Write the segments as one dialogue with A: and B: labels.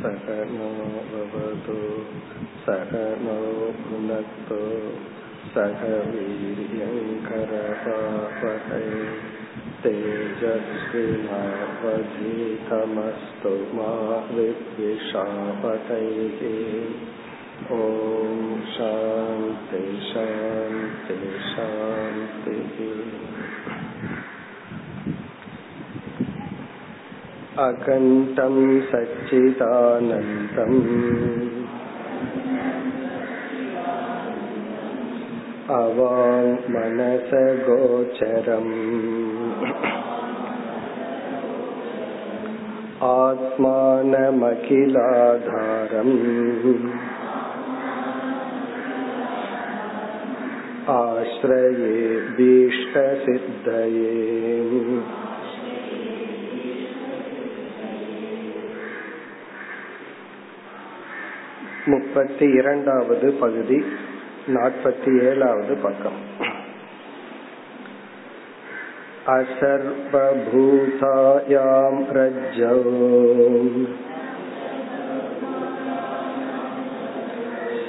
A: सहनो भवतु सहनो भुनक्तु सह वीर्यङ्करपावहै तेजस्विनावधीतमस्तु मा विद्विषावहैः ॐ शान्ति शान्ति शान्तिः अकण्ठं सच्चिदानन्तम् अवाङ्मनसगोचरम् आत्मानमखिलाधारम् आश्रये भीष्टसिद्धये முப்பத்தி இரண்டாவது பகுதி நாற்பத்தி ஏழாவது பக்கம் असर्वभूतायां रज्जौ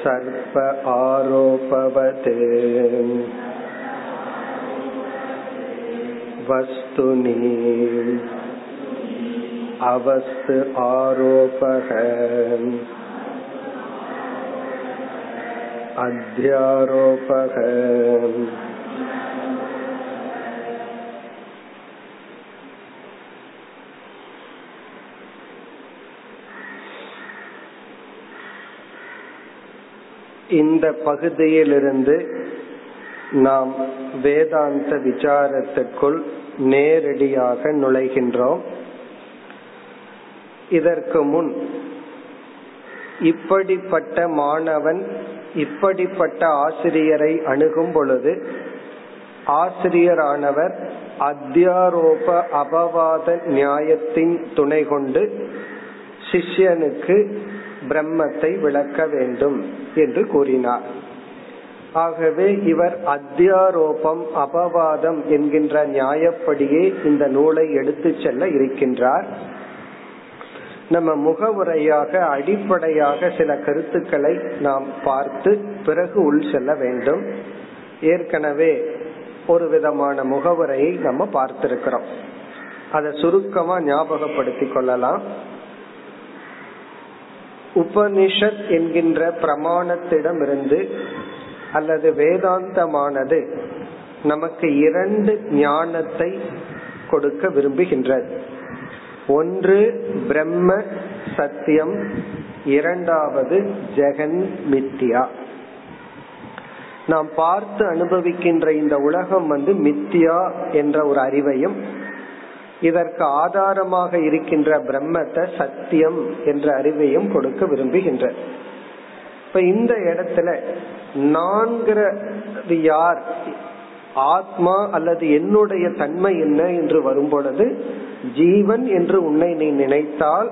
A: सर्प आरोपवते वस्तुनि अवस्तु आरोपः अध्यारोपः இந்த பகுதியிலிருந்து நாம் வேதாந்த விசாரத்திற்குள் நேரடியாக நுழைகின்றோம் இதற்கு முன் இப்படிப்பட்ட மாணவன் இப்படிப்பட்ட ஆசிரியரை அணுகும் பொழுது ஆசிரியரானவர் அத்தியாரோப அபவாத நியாயத்தின் துணை கொண்டு சிஷ்யனுக்கு பிரம்மத்தை விளக்க வேண்டும் என்று கூறினார். ஆகவே இவர் அத்தியாரோபம் அபவாதம் என்கின்ற நியாயப்படியே இந்த நூலை எடுத்து செல்ல இருக்கின்றார். நம்ம முகவுரையாக அடிப்படையாக சில கருத்துக்களை நாம் பார்த்து பிறகு உள் செல்ல வேண்டும். ஏற்கனவே ஒரு விதமான முகவுரையை நம்ம பார்த்திருக்கிறோம். அதை சுருக்கமா ஞாபகப்படுத்திக் கொள்ளலாம். உபனிஷத் என்கின்ற பிரமாணத்திடமிருந்து அல்லது வேதாந்தமானது நமக்கு இரண்டு ஞானத்தை கொடுக்க விரும்புகின்றது. ஒன்று பிரம்ம சத்தியம் இரண்டாவது ஜெகன் மித்தியா. நாம் பார்த்து அனுபவிக்கின்ற இந்த உலகம் வந்து மித்தியா என்ற ஒரு அறிவையும் இதற்கு ஆதாரமாக இருக்கின்ற பிரம்மத்தை சத்தியம் என்ற அறிவையும் கொடுக்க விரும்புகின்ற. இப்ப இந்த இடத்துல நான்கிறது யார் ஆத்மா அல்லது என்னுடைய தன்மை என்ன என்று வரும் பொழுது ஜீவன் என்று உன்னை நீ நினைத்தால்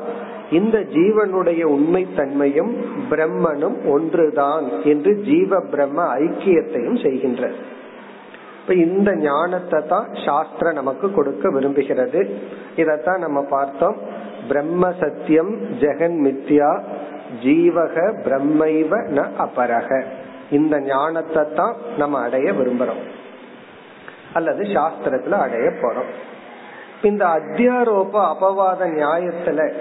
A: இந்த ஜீவனுடைய உண்மை தன்மையும் பிரம்மனும் ஒன்றுதான் என்று ஜீவ பிரம்ம ஐக்கியத்தையும் செய்கின்ற. இப்ப இந்த ஞானத்தை தான் சாஸ்திரம் நமக்கு கொடுக்க விரும்புகிறது. இதத்தான் நம்ம பார்த்தோம். பிரம்ம சத்தியம் ஜெகன் மித்யா ஜீவக பிரம்மைவ ந அபரக. இந்த ஞானத்தை தான் நம்ம அடைய விரும்புறோம். அல்லது சாஸ்திரத்துல அடைய போறோம் இந்த அத்தியாரோப அபவாத நியாயத்துல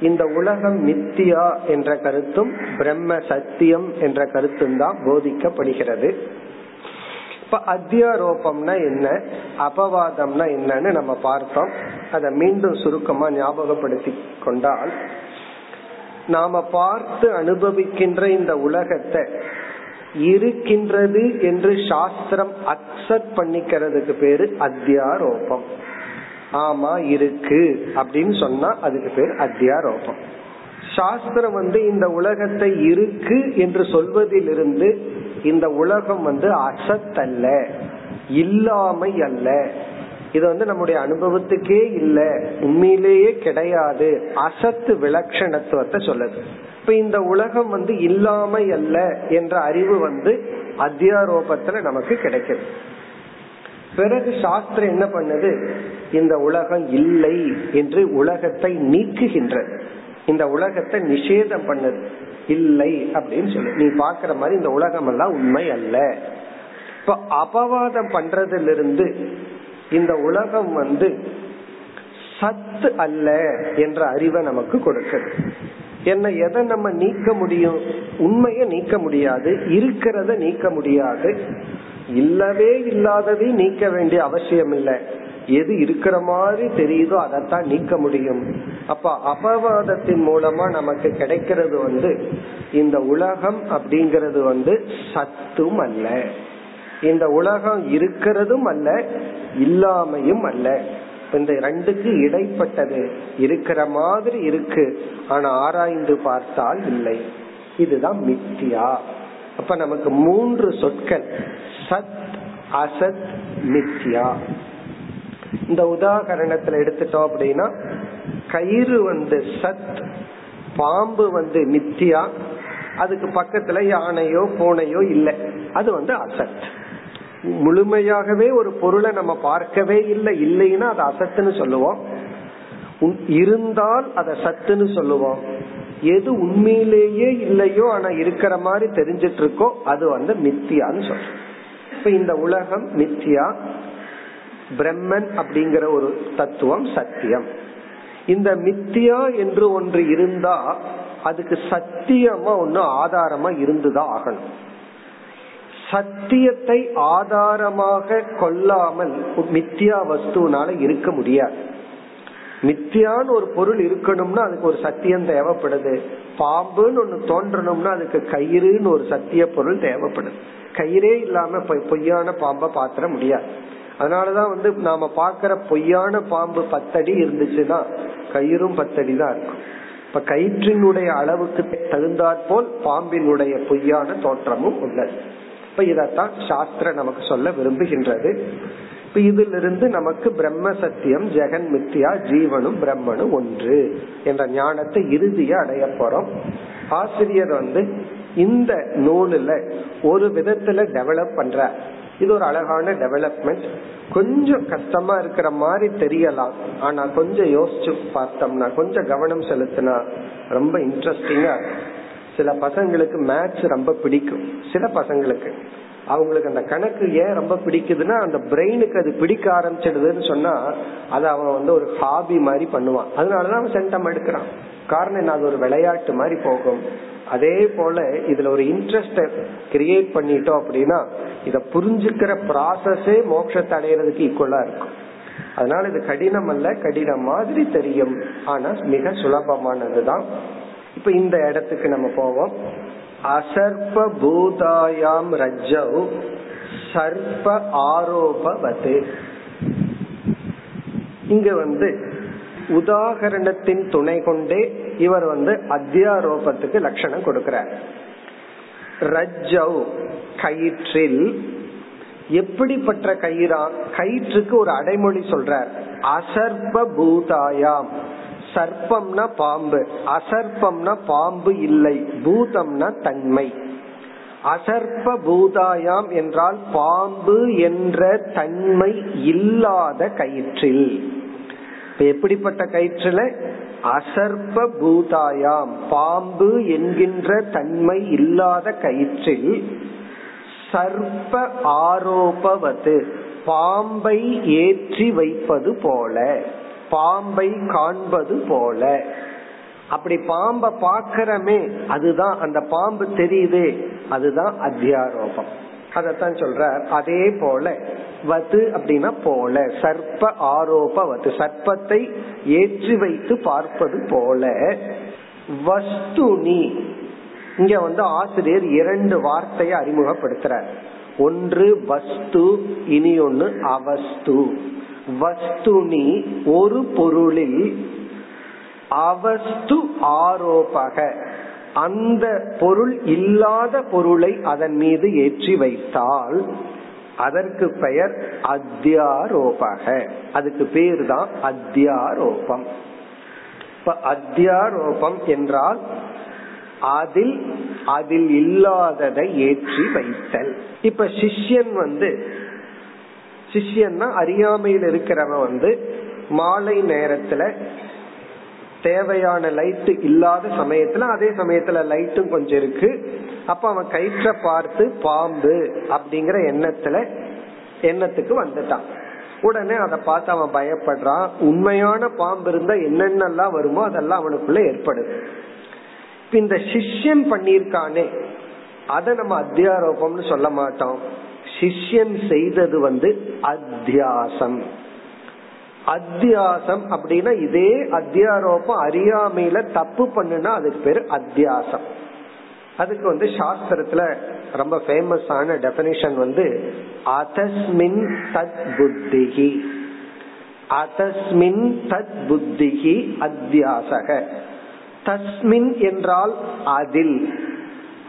A: இந்த உலகம் மித்தியா என்ற கருத்தும் பிரம்ம சத்தியம் என்ற கருத்தும் தான் போதிக்கப்படுகிறது. இப்ப அத்தியாரோபம்னா என்ன? அபவாதம்னா என்னன்னு நம்ம பார்த்தோம். அதை மீண்டும் சுருக்கமா ஞாபகப்படுத்தி கொண்டால் நாம பார்த்து அனுபவிக்கின்ற இந்த உலகத்தை இருக்கின்றது என்று சாஸ்திரம் அக்செப்ட் பண்ணிக்கிறதுக்கு பேரு அத்தியாரோபம். ஆமா இருக்கு அப்படின்னு சொன்னா அதுக்கு பேர் அத்தியாரோபம். சாஸ்திரம் வந்து இந்த உலகத்தை இருக்கு என்று சொல்வதிலிருந்து இந்த உலகம் வந்து அசத் அல்ல இல்லாமை அல்ல. இது வந்து நம்முடைய அனுபவத்துக்கே இல்ல உண்மையிலேயே கிடையாது. அசத்து விலட்சணத்துவத்தை சொல்லுது. இப்ப இந்த உலகம் வந்து இல்லாமை அல்ல என்ற அறிவு வந்து அத்தியாரோபத்துல நமக்கு கிடைக்குது. பிறகு சாஸ்திரம் என்ன பண்ணுது? இந்த உலகம் இல்லை என்று உலகத்தை நீக்குகின்றது. இந்த உலகத்தை நிஷேதம் பண்ணது. இல்லை அப்படின்னு சொல்லு. நீ பாக்குற மாதிரி இந்த உலகம் எல்லாம் உண்மை அல்ல. இப்ப அபவாதம் பண்றதுல இருந்து இந்த உலகம் வந்து சத்து அல்ல என்ற அறிவை நமக்கு கொடுக்குது. என்ன எதை நம்ம நீக்க முடியும்? உண்மையை நீக்க முடியாது. இருக்கிறத நீக்க முடியாது. இல்லவே இல்லாததை நீக்க வேண்டிய அவசியம் இல்லை. எது இருக்கிற மாதிரி தெரியுதோ அதைத்தான் நீக்க முடியும். அப்ப அபவாதத்தின் மூலமா நமக்கு கிடைக்கிறது வந்து இந்த உலகம் அப்படிங்கிறது வந்து சத்தும் அல்ல. இந்த உலகம் இருக்கிறதும் அல்ல இல்லாமையும் அல்ல. இந்த ரெண்டுக்கு இடைப்பட்டது. இருக்கிற மாதிரி இருக்கு. ஆனா ஆராய்ந்து பார்த்தால் இல்லை. இதுதான் மித்தியா. அப்ப நமக்கு மூன்று சொற்கள். சத் அசத் மித்யா இந்த உதாகரணத்துல எடுத்துட்டோம் அப்படின்னா கயிறு வந்து சத் பாம்பு வந்து மித்தியா. அதுக்கு பக்கத்துல யானையோ பூனையோ இல்லை. அது வந்து அசத். முழுமையாகவே ஒரு பொருளை நம்ம பார்க்கவே இல்லை இல்லைன்னா அது அசத்துன்னு சொல்லுவோம். இருந்தால் அத சத்துன்னு சொல்லுவோம். எது உண்மையிலேயே இல்லையோ ஆனா இருக்கிற மாதிரி தெரிஞ்சிட்டு இருக்கோ அது வந்து மித்தியான்னு சொல்றோம். இப்ப இந்த உலகம் மித்தியா பிரம்மன் அப்படிங்கிற ஒரு தத்துவம் சத்தியம். இந்த மித்தியா என்று ஒன்று இருந்தா அதுக்கு சத்தியமா ஒன்னு ஆதாரமா இருந்துதான் ஆகணும். சத்தியத்தை ஆதாரமாக கொள்ளாமல் மித்தியா வஸ்துனால இருக்க முடியாது. மித்தியான்னு ஒரு பொருள் இருக்கணும்னா அதுக்கு ஒரு சத்தியம் தேவைப்படுது. பாம்புன்னு ஒண்ணு தோன்றணும்னா அதுக்கு கயிறுன்னு ஒரு சத்திய பொருள் தேவைப்படுது. கயிறே இல்லாம பொய்யான பாம்பை பாத்திர முடியாது. அதனாலதான் வந்து நாம பாக்குற பொய்யான பாம்பு பத்தடி இருந்துச்சுன்னா கயிறும் பத்தடி தான் இருக்கும். இப்ப கயிற்றினுடைய அளவுக்கு தகுந்தாற்போல் பாம்பினுடைய பொய்யான தோற்றமும் உள்ளது. இப்ப இதத்தான் சாஸ்திர நமக்கு சொல்ல விரும்புகின்றது. இப்ப இதிலிருந்து நமக்கு பிரம்ம சத்தியம் ஜெகன் மித்தியா ஜீவனும் பிரம்மனும் ஒன்று என்ற ஞானத்தை இறுதியா அடைய போறோம். ஆசிரியர் வந்து இந்த நூலுல ஒரு விதத்துல டெவலப் பண்ற இது ஒரு அழகான டெவலப்மெண்ட் கொஞ்சம் கஷ்டமா இருக்கிற மாதிரி தெரியலாம். ஆனா கொஞ்சம் யோசிச்சு பார்த்தோம்னா கொஞ்சம் கவனம் செலுத்தினா ரொம்ப இன்ட்ரெஸ்டிங்கா சில பசங்களுக்கு மேத்ஸ் ரொம்ப பிடிக்கும். சில பசங்களுக்கு. அவங்களுக்கு அந்த கணக்கு ஏன் ரொம்ப பிடிக்குதுன்னா அந்த பிரெயினுக்கு அது பிடிக்க ஆரம்பிச்சிடுதுன்னு சொன்னா அதை அவன் வந்து ஒரு ஹாபி மாதிரி பண்ணுவான். அதனாலதான் அவன் சென்டம் எடுக்கிறான். காரணம் என்ன? அது ஒரு விளையாட்டு மாதிரி போகும். அதே போல இதுல ஒரு இன்ட்ரெஸ்ட கிரியேட் பண்ணிட்டோம் அப்படின்னா இத புரிஞ்சுக்கிற ப்ராசஸே மோட்சத்தை அடையிறதுக்கு ஈக்குவலா இருக்கும். அதனால இது கடினம் அல்ல கடினம் மாதிரி தெரியும். ஆனா மிக சுலபமானதுதான். இப்ப இந்த இடத்துக்கு நம்ம போவோம். அசர்ப பூதாயாம் ரஜவ் சர்ப ஆரோபவது. இங்க வந்து உதாகரணத்தின் துணை கொண்டே இவர் வந்து அத்தியாரோபத்துக்கு லட்சணம் கொடுக்கிறார். ரஜவ் கயிற்றில் எப்படிப்பட்ட கயிறா? கயிற்றுக்கு ஒரு அடைமொழி சொல்றார். அசர்ப பூதாயாம் சர்ப்பம்னா பாம்பு. அசர்ப்பம்னா பாம்பு இல்லை. பூதம்னா தன்மை. அசர்ப்ப பூதாயாம் என்றால் பாம்பு என்ற தன்மை இல்லாத கயிற்றில். எப்படிப்பட்ட கயிற்றுல? அசர்ப்ப பூதாயாம் பாம்பு என்கின்ற தன்மை இல்லாத கயிற்றில் சர்ப்ப ஆரோபவது பாம்பை ஏற்றி வைப்பது போல. பாம்பை காண்பது போல. அப்படி பாம்ப பாக்கிறமே அதுதான் அந்த பாம்பு தெரியுது அதுதான் அத்தியாரோபம். அதத்தான் சொல்ற அதே போல வது அப்படின்னா போல சர்ப்ப ஆரோப வது சர்ப்பத்தை ஏற்றி வைத்து பார்ப்பது போல. வஸ்துனி. இங்க வந்து ஆசிரியர் இரண்டு வார்த்தையை அறிமுகப்படுத்துறார். ஒன்று வஸ்து இனி ஒன்னு அவஸ்து. வஸ்துனி ஒரு பொருளில் அவஸ்து ஆரோபக. அந்த பொருள் இல்லாத பொருளை அதன் மீது ஏற்றி வைத்தால் அதற்கு பெயர் அத்தியாரோபக. அதுக்கு பேர் தான் அத்தியாரோபம். இப்ப அத்தியாரோபம் என்றால் அதில் அதில் இல்லாததை ஏற்றி வைத்தல். இப்ப சிஷ்யன் வந்து சிஷ்யன்னா அறியாமையில் இருக்கிறவன் வந்து மாலை நேரத்துல தேவையான லைட் இல்லாத சமயத்துல அதே சமயத்துல லைட்டும் கொஞ்சம் இருக்கு. அப்ப அவன் கயிற்ற பார்த்து பாம்பு அப்படிங்கிற எண்ணத்துல எண்ணத்துக்கு வந்துட்டான். உடனே அதை பார்த்து அவன் பயப்படுறான். உண்மையான பாம்பு இருந்தா என்னென்னலாம் வருமோ அதெல்லாம் அவனுக்குள்ள ஏற்படுது. இந்த சிஷ்யன் பண்ணியிருக்கானே அதை நம்ம அத்தியாரோபம்னு சொல்ல மாட்டோம். சிஷ்யன் செய்தது வந்து அத்தியாசம். அத்தியாசம் அப்படின்னா இதே அத்தியாரோபம் அறியாமையில தப்பு பண்ணுனா அதுக்கு பேரு அத்தியாசம். அதுக்கு வந்து சாஸ்திரத்துல ரொம்ப ஃபேமஸான டெபினிஷன் வந்து அதஸ்மின் தத் புத்திகி அதஸ்மின் தத் புத்திகி அத்தியாசக. தஸ்மின் என்றால் அதில்.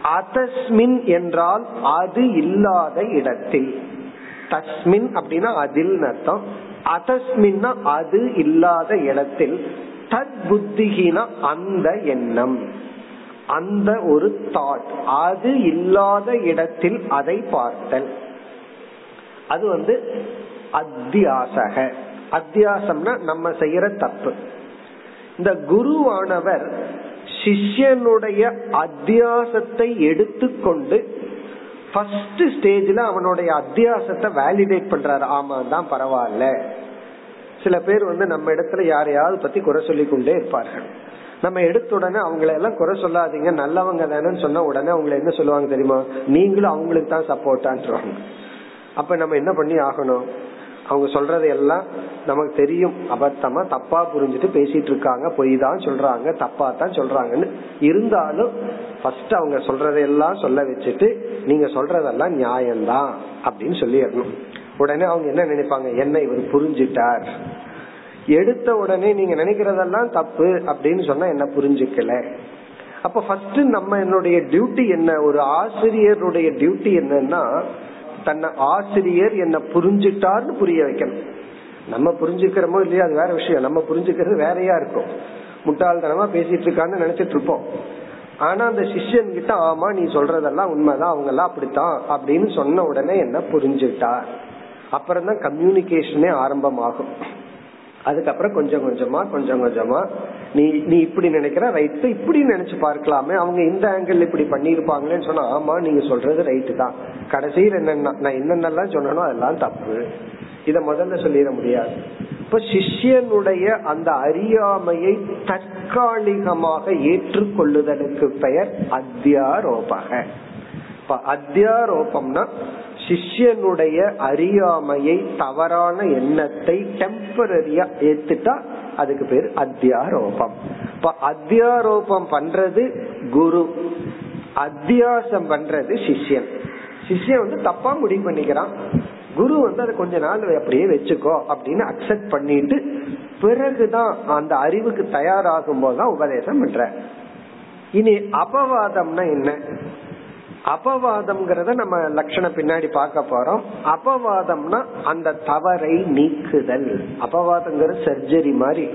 A: அதஸ்மின் என்றால் அது இல்லாத இடத்தில். தஸ்மின் அப்படின்னா அதில் அர்த்தம். அதஸ்மின்னா அது இல்லாத இடத்தில். தத் புத்திகினா அந்த எண்ணம். அந்த ஒரு தாட் அது இல்லாத இடத்தில் அதை பார்த்தல். அது வந்து அத்தியாசக. அத்தியாசம்னா நம்ம செய்யற தப்பு. இந்த குருவானவர் சிஷ்யனுடைய அத்தியாசத்தை எடுத்துக்கொண்டு ஃபர்ஸ்ட் ஸ்டேஜ்ல அவனுடைய அத்தியாசத்தை வேலிடேட் பண்றாரு. ஆமா தான் பரவாயில்ல. சில பேர் வந்து நம்ம இடத்துல யாரையாவது பத்தி குறை சொல்லி கொண்டே இருப்பார்கள். நம்ம எடுத்த உடனே அவங்கள எல்லாம் குறை சொல்லாதீங்க நல்லவங்க தானேன்னு சொன்ன உடனே அவங்கள என்ன சொல்லுவாங்க தெரியுமா? நீங்களும் அவங்களுக்கு தான் சப்போர்ட்டான்றாங்க அப்ப நம்ம என்ன பண்ணி ஆகணும்? அவங்க சொல்றது எல்லாம் நமக்கு தெரியும். அபத்தமா தப்பா புரிஞ்சுட்டு பேசிட்டு இருக்காங்க பொய் தான் சொல்றாங்க. தப்பா தான் சொல்றாங்கன்னு இருந்தாலும் ஃபர்ஸ்ட் அவங்க சொல்றதெல்லாம் சொல்ல வச்சுட்டு நீங்க சொல்றதெல்லாம் நியாயம்தான் அப்படின்னு சொல்லிடணும். உடனே அவங்க என்ன நினைப்பாங்க? என்ன இவர் புரிஞ்சிட்டார்? எடுத்த உடனே நீங்க நினைக்கிறதெல்லாம் தப்பு அப்படின்னு சொன்னா என்ன புரிஞ்சுக்கல? அப்ப ஃபர்ஸ்ட் நம்ம என்னுடைய டியூட்டி என்ன? ஒரு ஆசிரியருடைய டியூட்டி என்னன்னா தன்னை ஆசிரியர் என்ன புரிஞ்சுட்டார்னு புரிய வைக்கணும். நம்ம புரிஞ்சுக்கிறோமோ இல்லையா அது வேற விஷயம். நம்ம புரிஞ்சுக்கிறது வேறையா இருக்கும். முட்டாள்தனமா பேசிட்டு இருக்கான்னு நினைச்சிட்டு இருப்போம். ஆனா அந்த சிஷ்யன் கிட்ட ஆமா நீ சொல்றதெல்லாம் உண்மைதான் அவங்க எல்லாம் அப்படித்தான் அப்படின்னு சொன்ன உடனே என்ன புரிஞ்சுட்டார்? அப்புறம் தான் கம்யூனிகேஷனே ஆரம்பமாகும். அதுக்கப்புறம் கொஞ்சம் கொஞ்சமா கொஞ்சம் கொஞ்சமா. நீ நீ இப்படி நினைக்கிற ரைட் இப்படி நினைச்சு பார்க்கலாமே. அவங்க இந்த ஆங்கிள் இப்படி பண்ணிருப்பாங்களேன்னு சொன்னா ஆமா நீங்க சொல்றது ரைட்டு தான். கடைசியில் என்னென்ன நான் என்னென்னலாம் சொன்னனோ அதெல்லாம் தப்பு. இத முதல்ல சொல்லிட முடியாது. இப்ப சிஷ்யனுடைய அந்த அறியாமையை தற்காலிகமாக ஏற்றுக்கொள்ளுதலுக்கு பெயர் அத்தியாரோபக. இப்ப அத்தியாரோபம்னா சிஷ்யனுடைய அறியாமையை தவறான எண்ணத்தை டெம்பரரியா ஏத்துட்டா அதுக்கு பேர் அத்தியாரோபம். இப்ப அத்தியாரோபம் பண்றது குரு. அத்தியாசம் பண்றது சிஷ்யன். சிஷ்யன் வந்து தப்பா முடிவு பண்ணிக்கிறான். குரு வந்து அதை கொஞ்ச நாள் அப்படியே வச்சுக்கோ அப்படின்னு அக்செப்ட் பண்ணிட்டு பிறகுதான் அந்த அறிவுக்கு தயாராகும் போதுதான் உபதேசம் பண்ற. இனி அபவாதம்னா என்ன? அபவாதம்ங்கிறத நம்ம லட்சணம் பின்னாடி பார்க்க போறோம். அபவாதம்னா அந்த தவறை நீக்குதல். அபவாதங்கிறது சர்ஜரி மாதிரி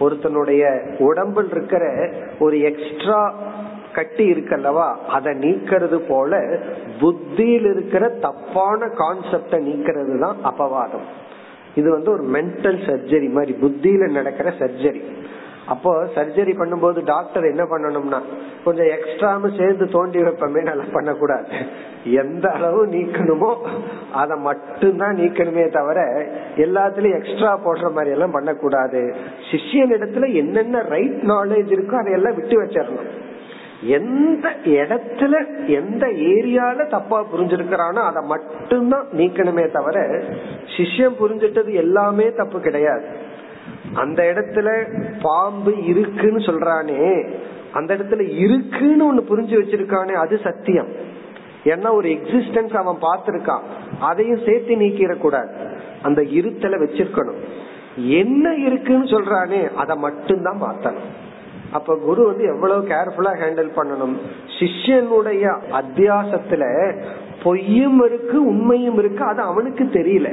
A: ஒருத்தனுடைய உடம்பில் இருக்கிற ஒரு எக்ஸ்ட்ரா கட்டி இருக்கல்லவா அதை நீக்கிறது போல புத்தியில் இருக்கிற தப்பான கான்செப்ட நீக்கிறது தான் அபவாதம். இது வந்து ஒரு மென்டல் சர்ஜரி மாதிரி புத்தியில நடக்கிற சர்ஜரி அப்போ சர்ஜரி பண்ணும்போது டாக்டர் என்ன பண்ணணும்னா கொஞ்சம் எக்ஸ்ட்ராமு சேர்ந்து தோண்டி வைப்பமே நல்லா பண்ணக்கூடாது. எந்த அளவு நீக்கணுமோ அதை மட்டும்தான் நீக்கணுமே தவிர எல்லாத்துலயும் எக்ஸ்ட்ரா போடுற மாதிரி எல்லாம் பண்ணக்கூடாது. சிஷியன் இடத்துல என்னென்ன ரைட் நாலேஜ் இருக்கோ அதையெல்லாம் விட்டு வச்சிடணும். எந்த இடத்துல எந்த ஏரியால தப்பா புரிஞ்சிருக்கிறானோ அதை மட்டும்தான் நீக்கணுமே தவிர சிஷ்யம் புரிஞ்சிட்டது எல்லாமே தப்பு கிடையாது. அந்த இடத்துல பாம்பு இருக்குன்னு சொல்றானே அந்த இடத்துல இருக்குன்னு ஒண்ணு புரிஞ்சு வச்சிருக்கானே அது சத்தியம். ஏன்னா ஒரு எக்ஸிஸ்டன்ஸ் அவன் பார்த்திருக்கான். அதையும் சேர்த்து நீக்கிட கூடாது அந்த இருத்தல வச்சிருக்கணும். என்ன இருக்குன்னு சொல்றானே அதை மட்டும்தான் மாத்தணும் அப்ப குரு வந்து எவ்வளவு கேர்ஃபுல்லா ஹேண்டில் பண்ணணும். சிஷ்யனுடைய அத்தியாசத்துல பொய்யும் இருக்கு உண்மையும் இருக்கு அது அவனுக்கு தெரியல.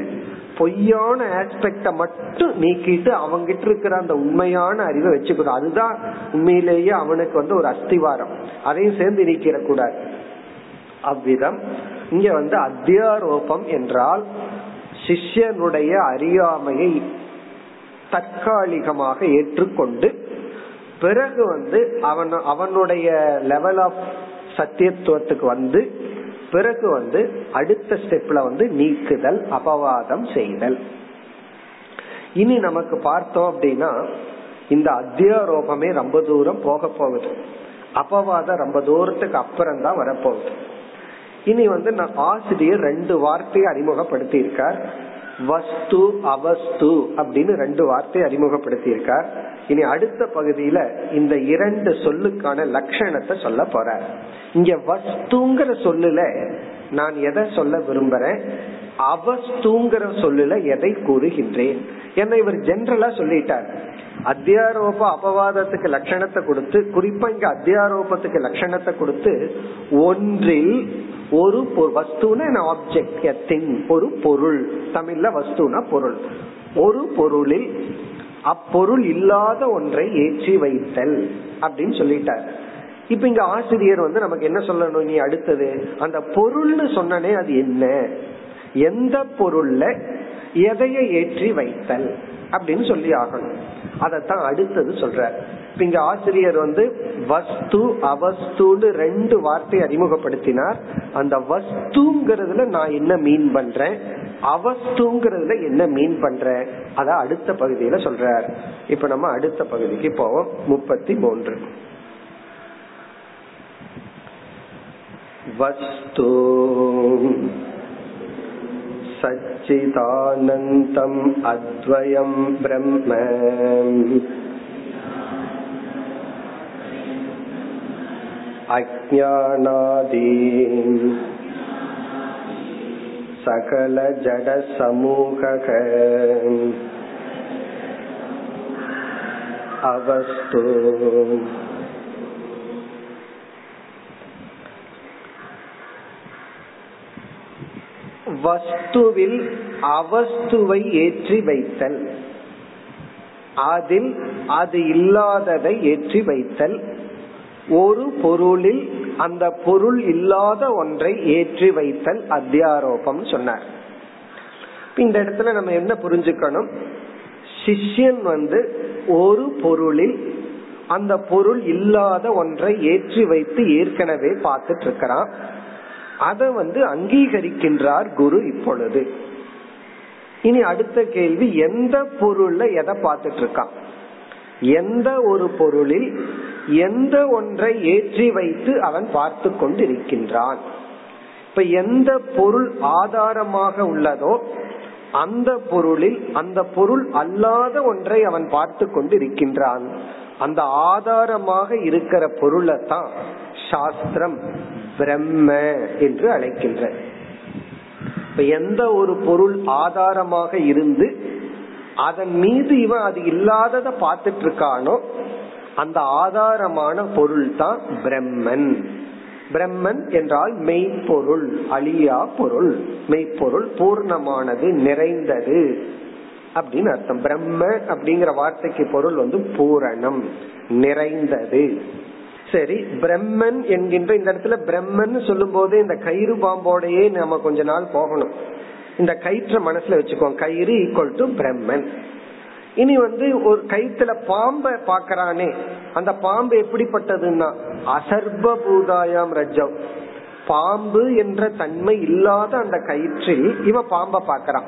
A: பொய்யான ஆஸ்பெக்ட மட்டும் நீக்கிட்டு அவங்கிட்ட இருக்கிற அந்த உண்மையான அறிவை வச்சுக்கணும். அதுதான் உண்மையிலேயே அவனுக்கு வந்து ஒரு அஸ்திவாரம். அதையும் சேர்ந்து நீக்கிற கூடாது அவ்விதம். இங்க வந்து அத்தியாரோபம் என்றால் சிஷ்யனுடைய அறியாமையை தற்காலிகமாக ஏற்றுக்கொண்டு பிறகு வந்து அவன் அவனுடைய லெவல் ஆஃப் சத்தியத்துவத்துக்கு வந்து பிறகு வந்து அடுத்த ஸ்டெப்ல வந்து நீக்குதல் அபவாதம் செய்தல். இனி நமக்கு பார்த்தோம் அப்படின்னா இந்த அத்தியாரோபமே ரொம்ப தூரம் போக போகுது. அபவாதம் ரொம்ப தூரத்துக்கு அப்புறம் தான் வரப்போகுது. இனி வந்து நான் ஆசிரியர் ரெண்டு வார்த்தையை அறிமுகப்படுத்தி இருக்கார் வஸ்து அவஸ்து அப்படின்னு ரெண்டு வார்த்தையை அறிமுகப்படுத்தி இருக்கார் இனி அடுத்த பகுதியில இந்த இரண்டு சொல்லுக்கான லட்சணத்தை சொல்ல போறார். இங்க வஸ்துங்கிற சொல்லுல நான் எதை சொல்ல விரும்புறேன்? அவஸ்துங்கிற சொல்லுல எதை கூறுகின்றேன்? என்னை இவர் ஜென்ரலா சொல்லிட்டார். அத்தியாரோப அபவாதத்துக்கு லட்சணத்தை கொடுத்து குறிப்பா இங்க அத்தியாரோபத்துக்கு லட்சணத்தை கொடுத்து ஒன்றில் ஒரு வஸ்துன ஆப்ஜெக்ட் திங் ஒரு பொருள். தமிழ்ல வஸ்துனா பொருள். ஒரு பொருளில் அப்பொருள் இல்லாத ஒன்றை ஏற்றி வைத்தல் அப்படின்னு சொல்லிட்டார். இப்ப இங்க ஆசிரியர் வந்து நமக்கு என்ன சொல்லணும்? நீ அடுத்தது அந்த பொருள்னு சொன்னனே அது என்ன? எந்த பொருள்ல எதையை ஏற்றி வைத்தல் அப்படின்னு சொல்லி ஆகணும். அதத்தான் அடுத்தது சொல்ற இங்க ஆசிரியர் வந்து வஸ்து அவஸ்துன்னு ரெண்டு வார்த்தை அறிமுகப்படுத்தினார். அந்த வஸ்துங்கிறதுல நான் என்ன மீன் பண்றேன்? அவஸ்துங்கிறதுல என்ன மீன் பண்ற அத அடுத்த பகுதியில சொல்றார். இப்ப நம்ம அடுத்த பகுதிக்கு போவோம். முப்பத்தி மூன்று. वस्तु सच्चिदानन्दम् अद्वयं ब्रह्म अज्ञानादीन् सकलजडसमूहक अवस्तु வஸ்துவில் அவஸ்துவை ஏற்றி வைத்தல். அதில் அது இல்லாததை ஏற்றி வைத்தல். ஒரு பொருளில் அந்த பொருள் இல்லாத ஒன்றை ஏற்றி வைத்தல் அத்தியாரோபம் சொன்னார். இந்த இடத்துல நம்ம என்ன புரிஞ்சுக்கணும்? சிஷ்யன் வந்து ஒரு பொருளில் அந்த பொருள் இல்லாத ஒன்றை ஏற்றி வைத்து ஏற்கனவே பார்த்துட்டு இருக்கிறான். அதை வந்து அங்கீகரிக்கின்றார் குரு இப்பொழுது. இனி அடுத்த கேள்வி எந்த பொருள்ல எதை பார்த்துட்டு இருக்கான் எந்த ஒரு பொருளில் எந்த ஒன்றை ஏற்றி வைத்து அவன் பார்த்து கொண்டு இருக்கின்றான் இப்ப எந்த பொருள் ஆதாரமாக உள்ளதோ அந்த பொருளில் அந்த பொருள் அல்லாத ஒன்றை அவன் பார்த்து கொண்டு இருக்கின்றான் அந்த ஆதாரமாக இருக்கிற பொருளை தான் சாஸ்திரம் பிரம்ம என்று அழைக்கின்ற. இப்ப எந்த ஒரு பொருள் ஆதாரமாக இருந்து அதன் மீது இவன் அது இல்லாதத பார்த்துட்டு இருக்கானோ அந்த ஆதாரமான பொருள் தான் பிரம்மன். பிரம்மன் என்றால் மெய்ப்பொருள் அழியா பொருள் மெய்ப்பொருள் பூர்ணமானது நிறைந்தது அப்படின்னு அர்த்தம். பிரம்ம அப்படிங்கிற வார்த்தைக்கு பொருள் வந்து பூரணம் நிறைந்தது. சரி பிரம்மன் என்கின்ற இந்த இடத்துல பிரம்மன் சொல்லும் போது இந்த கயிறு பாம்போடையே நம்ம கொஞ்ச நாள் போகணும். இந்த கயிற்ற மனசுல வச்சுக்கோங்க. கயிறு ஈக்குவல் டு பிரம்மன். இனி வந்து ஒரு கயிற்றுல பாம்பை பாக்கிறானே அந்த பாம்பு எப்படிப்பட்டதுன்னா அசர்ப பூதாயாம் ரஜம் பாம்பு என்ற தன்மை இல்லாத அந்த கயிற்றில் இவன் பாம்பை பாக்கிறான்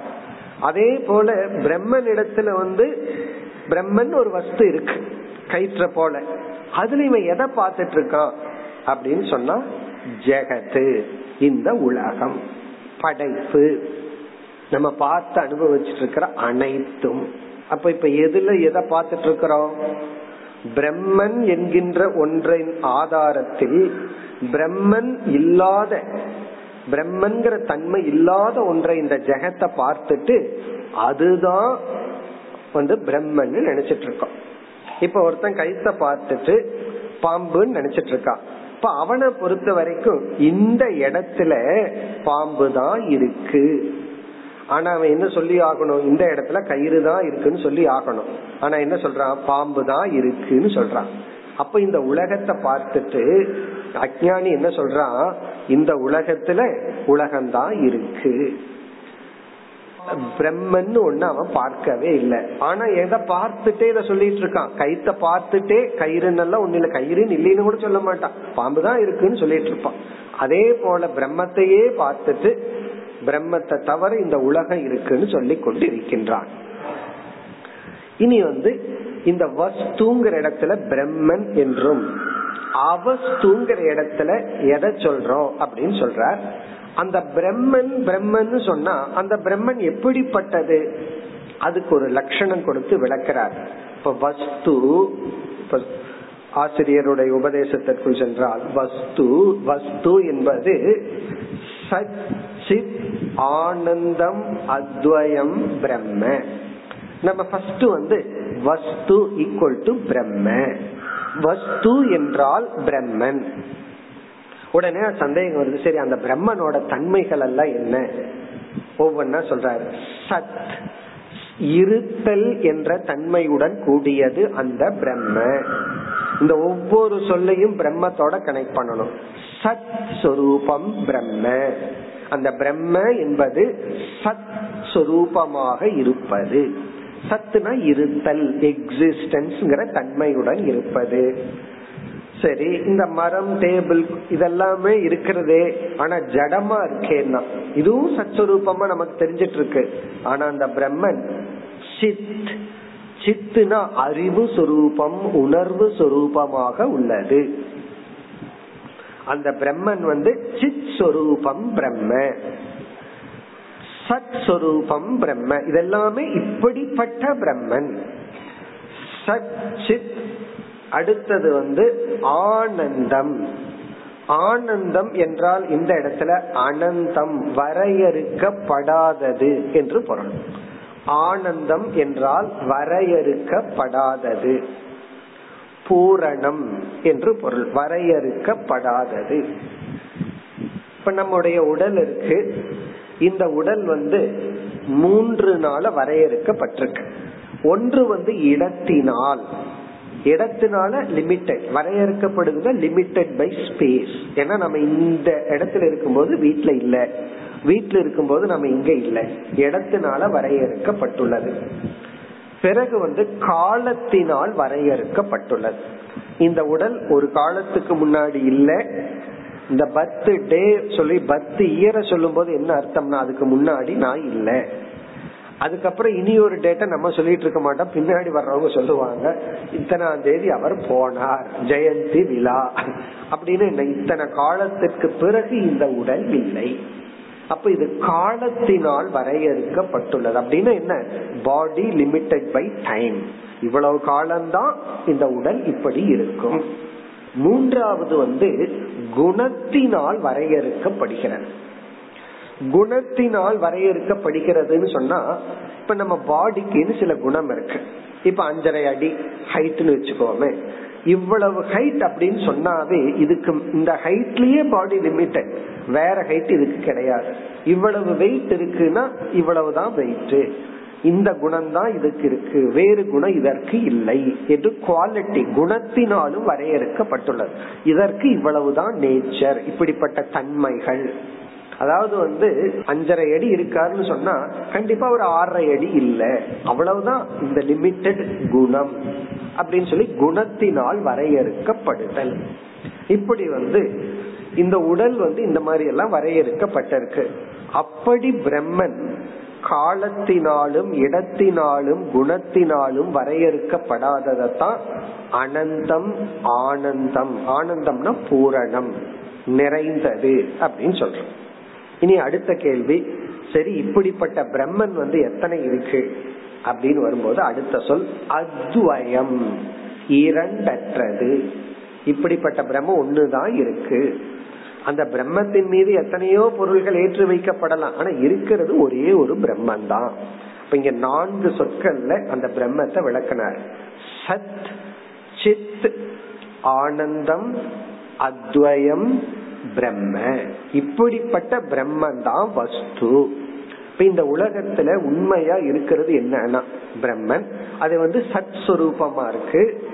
A: அதே போல பிரம்மன் இடத்துல வந்து பிரம்மன் ஒரு வஸ்து இருக்கு கயிற்ற போல. அதுல இவன் எதை பார்த்துட்டு இருக்கான் அப்படின்னு சொன்னா ஜெகத்து இந்த உலகம் படைப்பு நம்ம பார்த்து அனுபவிச்சுட்டு இருக்கிற அனைத்தும். அப்ப இப்ப எதுல எதை பார்த்துட்டு இருக்கிறோம் பிரம்மன் என்கின்ற ஒன்றின் ஆதாரத்தில் பிரம்மன் இல்லாத பிரம்மன்கிற தன்மை இல்லாத ஒன்றை இந்த ஜெகத்தை பார்த்துட்டு அதுதான் வந்து பிரம்மன் நினைச்சிட்டு இருக்கோம் இப்ப ஒருத்தன் கைத்த பார்த்துட்டு பாம்புன்னு நினைச்சிட்டு இருக்கான் இப்ப அவனை பொறுத்த வரைக்கும் இந்த இடத்துல பாம்பு தான் இருக்கு. ஆனா அவன் என்ன சொல்லி ஆகணும்? இந்த இடத்துல கயிறு தான் இருக்குன்னு சொல்லி ஆகணும். ஆனா என்ன சொல்றான்? பாம்பு தான் இருக்குன்னு சொல்றான். அப்ப இந்த உலகத்தை பார்த்துட்டு அஜானி என்ன சொல்றான்? இந்த உலகத்துல உலகம்தான் இருக்கு. பிரம்மன் ஒண்ணு அவன் பார்க்கவே இல்லை. ஆனா எதை பார்த்துட்டே இதை சொல்லிட்டு இருக்கான். கைத்த பார்த்துட்டே கயிறுன்னெல்லாம் ஒண்ணு இல்ல கயிறுன்னு இல்லைன்னு கூட சொல்ல மாட்டான். பாம்பு தான் இருக்குன்னு சொல்லிட்டு இருப்பான். அதே போல பிரம்மத்தையே பார்த்துட்டு பிரம்மத்தை தவிர இந்த உலகம் இருக்குன்னு சொல்லி கொண்டு இருக்கின்றான் இனி வந்து இந்த வஸ்துங்கிற இடத்துல பிரம்மன் என்றும் அவஸ்துங்கிற இடத்துல எதை சொல்றோம் அப்படின்னு சொல்றார். அந்த பிரம்மன் பிரம்மன் சொன்னா அந்த பிரம்மன் எப்படிப்பட்டது? அதுக்கு ஒரு லட்சணம் கொடுத்து விளக்கிறார். இப்ப வஸ்து ஆசிரியருடைய உபதேசத்திற்குள் சென்றால் வஸ்து வஸ்து என்பது சச்சித் ஆனந்தம் அத்வயம் பிரம்ம. நம்ம ஃபர்ஸ்ட் வந்து வஸ்து ஈக்குவல் டு பிரம்ம. வஸ்து என்றால் பிரம்மன். உடனே சந்தேகம் வருது. சரி அந்த பிரம்மனோட தன்மைகள் எல்லாம் என்ன? ஒவ்வொன்னா சொல்றாரு. சத் இருத்தல் என்ற தன்மையுடன் கூடியது அந்த பிரம்ம. இந்த ஒவ்வொரு சொல்லையும் பிரம்மத்தோட கனெக்ட் பண்ணணும். சத் சொரூபம் பிரம்ம. அந்த பிரம்ம என்பது சத் சொரூபமாக இருப்பது. சத்துனா இருத்தல் எக்ஸிஸ்டன்ஸ்ங்கிற தன்மையுடன் இருப்பது. சரி இந்த மரம் டேபிள் இதெல்லாமே இருக்கிறதே ஆனா ஜடமா இருக்கேன்னா. இதுவும் சச்சரூபமா நமக்கு தெரிஞ்சிட்டு இருக்கு ஆனா அந்த பிரம்மன் சித் சித்துனா அறிவு சொரூபம் உணர்வு சொரூபமாக உள்ளது. அந்த பிரம்மன் வந்து சித் சொரூபம் பிரம்ம. சத் சொரூபம் பிரம்ம. இதெல்லாமே இப்படிப்பட்ட பிரம்மன். சத் சித் அடுத்தது வந்து ஆனந்தம். ஆனந்தம் என்றால் இந்த இடத்துல அனந்தம் வரையறுக்கப்படாதது என்று பொருள். ஆனந்தம் என்றால் வரையறுக்கப்படாதது. பூரணம் என்று பொருள். வரையறுக்கப்படாதது. இப்ப நம்முடைய உடல் இருக்கு. இந்த உடல் வந்து மூன்று நாள வரையறுக்கப்பட்டிருக்கு. ஒன்று வந்து இடத்தினால். இடத்தினால லிமிட்டட் வரையறுக்கப்படுகிறது லிமிட்டட் பை ஸ்பேஸ் ஏன்னா நம்ம இந்த இடத்துல இருக்கும்போது வீட்டுல இல்ல. வீட்டுல இருக்கும்போது நம்ம இங்க இல்ல. இடத்தினால வரையறுக்கப்பட்டுள்ளது. பிறகு வந்து காலத்தினால் வரையறுக்கப்பட்டுள்ளது. இந்த உடல் ஒரு காலத்துக்கு முன்னாடி இல்ல. இந்த பத்து டே சொல்லி பத்து இயரை சொல்லும் போது என்ன அர்த்தம்னா அதுக்கு முன்னாடி நான் இல்லை. அதுக்கப்புறம் இனி ஒரு டேட்டை நம்ம சொல்லிட்டு இருக்க மாட்டோம். பின்னாடி வர்றவங்க சொல்லுவாங்க இத்தனாம் தேதி அவர் போனார் ஜெயந்தி விழா. அப்படின்னு என்ன இத்தனை காலத்திற்கு பிறகு இந்த உடல் இல்லை. அப்ப இது காலத்தினால் வரையறுக்கப்பட்டுள்ளது. அப்படின்னா என்ன பாடி லிமிட்டட் பை டைம் இவ்வளவு காலம்தான் இந்த உடல் இப்படி இருக்கும். மூன்றாவது வந்து குணத்தினால் வரையறுக்கப்படுகிறது. குணத்தினால் வரையறுக்கப்படுகிறதுன்னு சொன்னா இப்ப நம்ம பாடிக்குன்னு சில குணம் இருக்கு. இப்ப அஞ்சரை அடி ஹைட்னு வச்சுக்கோமே. இவ்வளவு ஹைட் அப்படின்னு சொன்னாவே இதுக்கு இந்த ஹைட்லயே பாடி லிமிட்டட் வேற ஹைட் இதுக்கு கிடையாது. இவ்வளவு வெயிட் இருக்குன்னா இவ்வளவுதான் வெயிட் இந்த குணம் தான் இதுக்கு இருக்கு. வேறு குணம் இதற்கு இல்லை. என்று குவாலிட்டி குணத்தினாலும் வரையறுக்கப்பட்டுள்ளது. இதற்கு இவ்வளவுதான் நேச்சர் இப்படிப்பட்ட தன்மைகள். அதாவது வந்து அஞ்சரை அடி இருக்காருன்னு சொன்னா கண்டிப்பா ஒரு ஆறரை அடி இல்ல. அவ்வளவுதான் இந்த லிமிட்டெட் குணம் அப்படின்னு சொல்லி குணத்தினால் வரையறுக்கப்படுதல். இப்படி வந்து இந்த உடல் வந்து இந்த மாதிரி எல்லாம் வரையறுக்கப்பட்டிருக்கு. அப்படி பிரம்மன் காலத்தினாலும் இடத்தினாலும் குணத்தினாலும் வரையறுக்கப்படாததான் அனந்தம் ஆனந்தம். ஆனந்தம்னா பூரணம் நிறைந்தது அப்படின்னு சொல்றோம். இனி அடுத்த கேள்வி சரி இப்படிப்பட்ட பிரம்மன் வந்து எத்தனை இருக்கு? அப்படின்னு வரும்போது அடுத்த சொல் அத்வயம் இரண்டற்றது. இப்படிப்பட்ட பிரம்மம் ஒண்ணுதான் இருக்கு. அந்த பிரம்மத்தின் மீது எத்தனையோ பொருள்கள் ஏற்று வைக்கப்படலாம். ஆனா இருக்கிறது ஒரே ஒரு பிரம்மன் தான் இப்ப இங்க நான்கு சொற்கள்ல அந்த பிரம்மத்தை விளக்கினார். சத் சித் ஆனந்தம் அத்வயம் பிரம்ம. இப்படிப்பட்ட பிரம்மன் தான் வஸ்து. இப்ப இந்த உலகத்துல உண்மையா இருக்கிறது என்னன்னா பிரம்மன். அது வந்து சத் சுரூபமா இருக்கு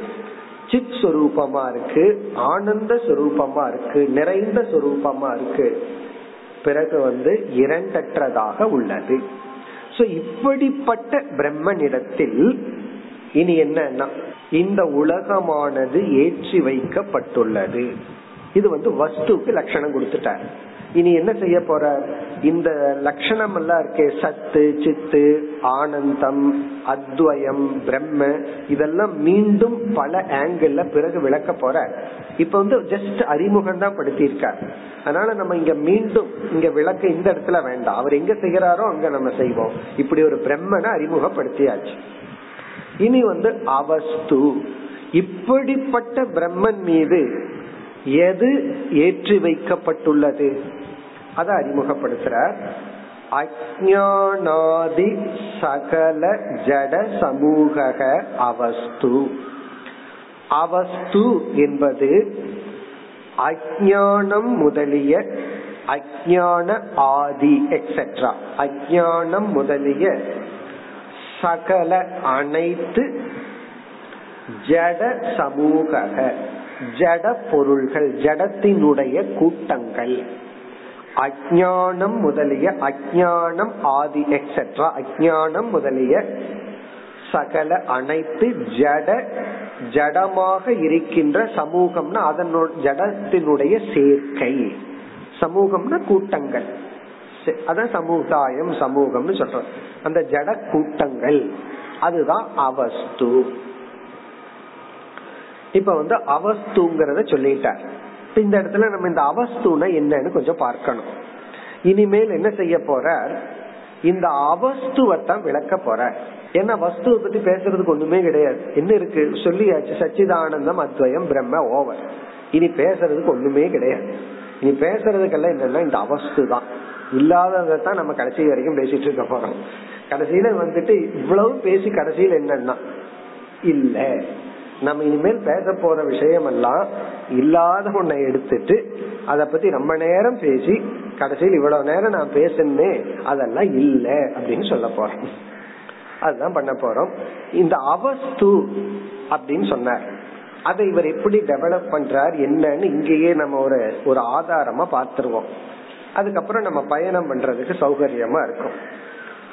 A: சித் சுரூபமா இருக்கு ஆனந்த சுரூபமா இருக்கு நிறைந்த சுரூபமா இருக்கு. பிறகு வந்து இரண்டற்றதாக உள்ளது. சோ இப்படிப்பட்ட பிரம்மனிடத்தில் இனி என்னன்னா இந்த உலகமானது ஏற்றி வைக்கப்பட்டுள்ளது. இது வந்து வஸ்துக்கு லட்சணம் கொடுத்துட்டார். இனி என்ன செய்ய போற? இந்த லட்சணம் எல்லாம் இருக்கே சத்து சித்து ஆனந்தம் அத்வயம் பிரம்ம இதெல்லாம் மீண்டும் பல ஆங்கிள் பிறகு விளக்க போற. இப்ப வந்து ஜஸ்ட் அறிமுகம் தான் படுத்தியிருக்கார். அதனால நம்ம இங்க மீண்டும் இங்க விளக்க இந்த இடத்துல வேண்டாம். அவர் எங்க செய்யறாரோ அங்க நம்ம செய்வோம். இப்படி ஒரு பிரம்மனை அறிமுகப்படுத்தியாச்சு. இனி வந்து அவஸ்து. இப்படிப்பட்ட பிரம்மன் மீது எது ஏற்றி வைக்கப்பட்டுள்ளது? அதை அறிமுகப்படுத்துறார். அஜானாதி சகல ஜட சமூக அவஸ்து. அவஸ்து என்பது அஜானம் முதலிய அஜான ஆதி எக்ஸெட்ரா அஜானம் முதலிய சகல அனைத்து ஜட சமூக ஜட பொருள்கள் ஜடத்தினுடைய கூட்டங்கள். அஜானம் முதலிய அஜானம் ஆதி எக்ஸெட்ரா அஜானம் முதலிய சகல அனைத்து ஜட ஜடமாக இருக்கின்ற சமூகம்னா அதனோட ஜடத்தினுடைய சேர்க்கை. சமூகம்னா கூட்டங்கள். அதான் சமுதாயம் சமூகம்னு சொல்றோம். அந்த ஜட கூட்டங்கள். அதுதான் அவஸ்து. இப்ப வந்து அவஸ்துங்கிறத சொல்லிட்டார். இந்த இடத்துல நம்ம இந்த அவஸ்துனா என்னன்னு கொஞ்சம் பார்க்கணும். இனிமேல் என்ன செய்ய போற இந்த அவஸ்துவத்தான் விளக்க போற ஏன்னா வஸ்துவை பத்தி பேசுறதுக்கு ஒண்ணுமே கிடையாது. என்ன இருக்கு? சொல்லியாச்சு. சச்சிதானந்தம் அத்வயம் பிரம்ம ஓவர். இனி பேசுறதுக்கு ஒண்ணுமே கிடையாது. இனி பேசுறதுக்கெல்லாம் என்னன்னா இந்த அவஸ்து தான் இல்லாததான் நம்ம கடைசி வரைக்கும் பேசிட்டு இருக்க போறோம். கடைசியில வந்துட்டு இவ்வளவு பேசி கடைசியில் என்னன்னா இல்ல. நம்ம இனிமேல் பேச போற விஷயம் எல்லாம் இல்லாத ஒன்னை எடுத்துட்டு அத பத்தி ரொம்ப நேரம் பேசி கடைசியில் இவ்வளவு நேரம் நான் பேசுனே அதெல்லாம் இல்ல அப்படின்னு சொல்ல போறோம். அதுதான் பண்ண போறோம். இந்த அவஸ்து அப்படின்னு சொன்னார். அதை இவர் எப்படி டெவலப் பண்றார் என்னன்னு இங்கேயே நம்ம ஒரு ஒரு ஆதாரமா பார்த்துருவோம். அதுக்கப்புறம் நம்ம பயணம் பண்றதுக்கு சௌகரியமா இருக்கும்.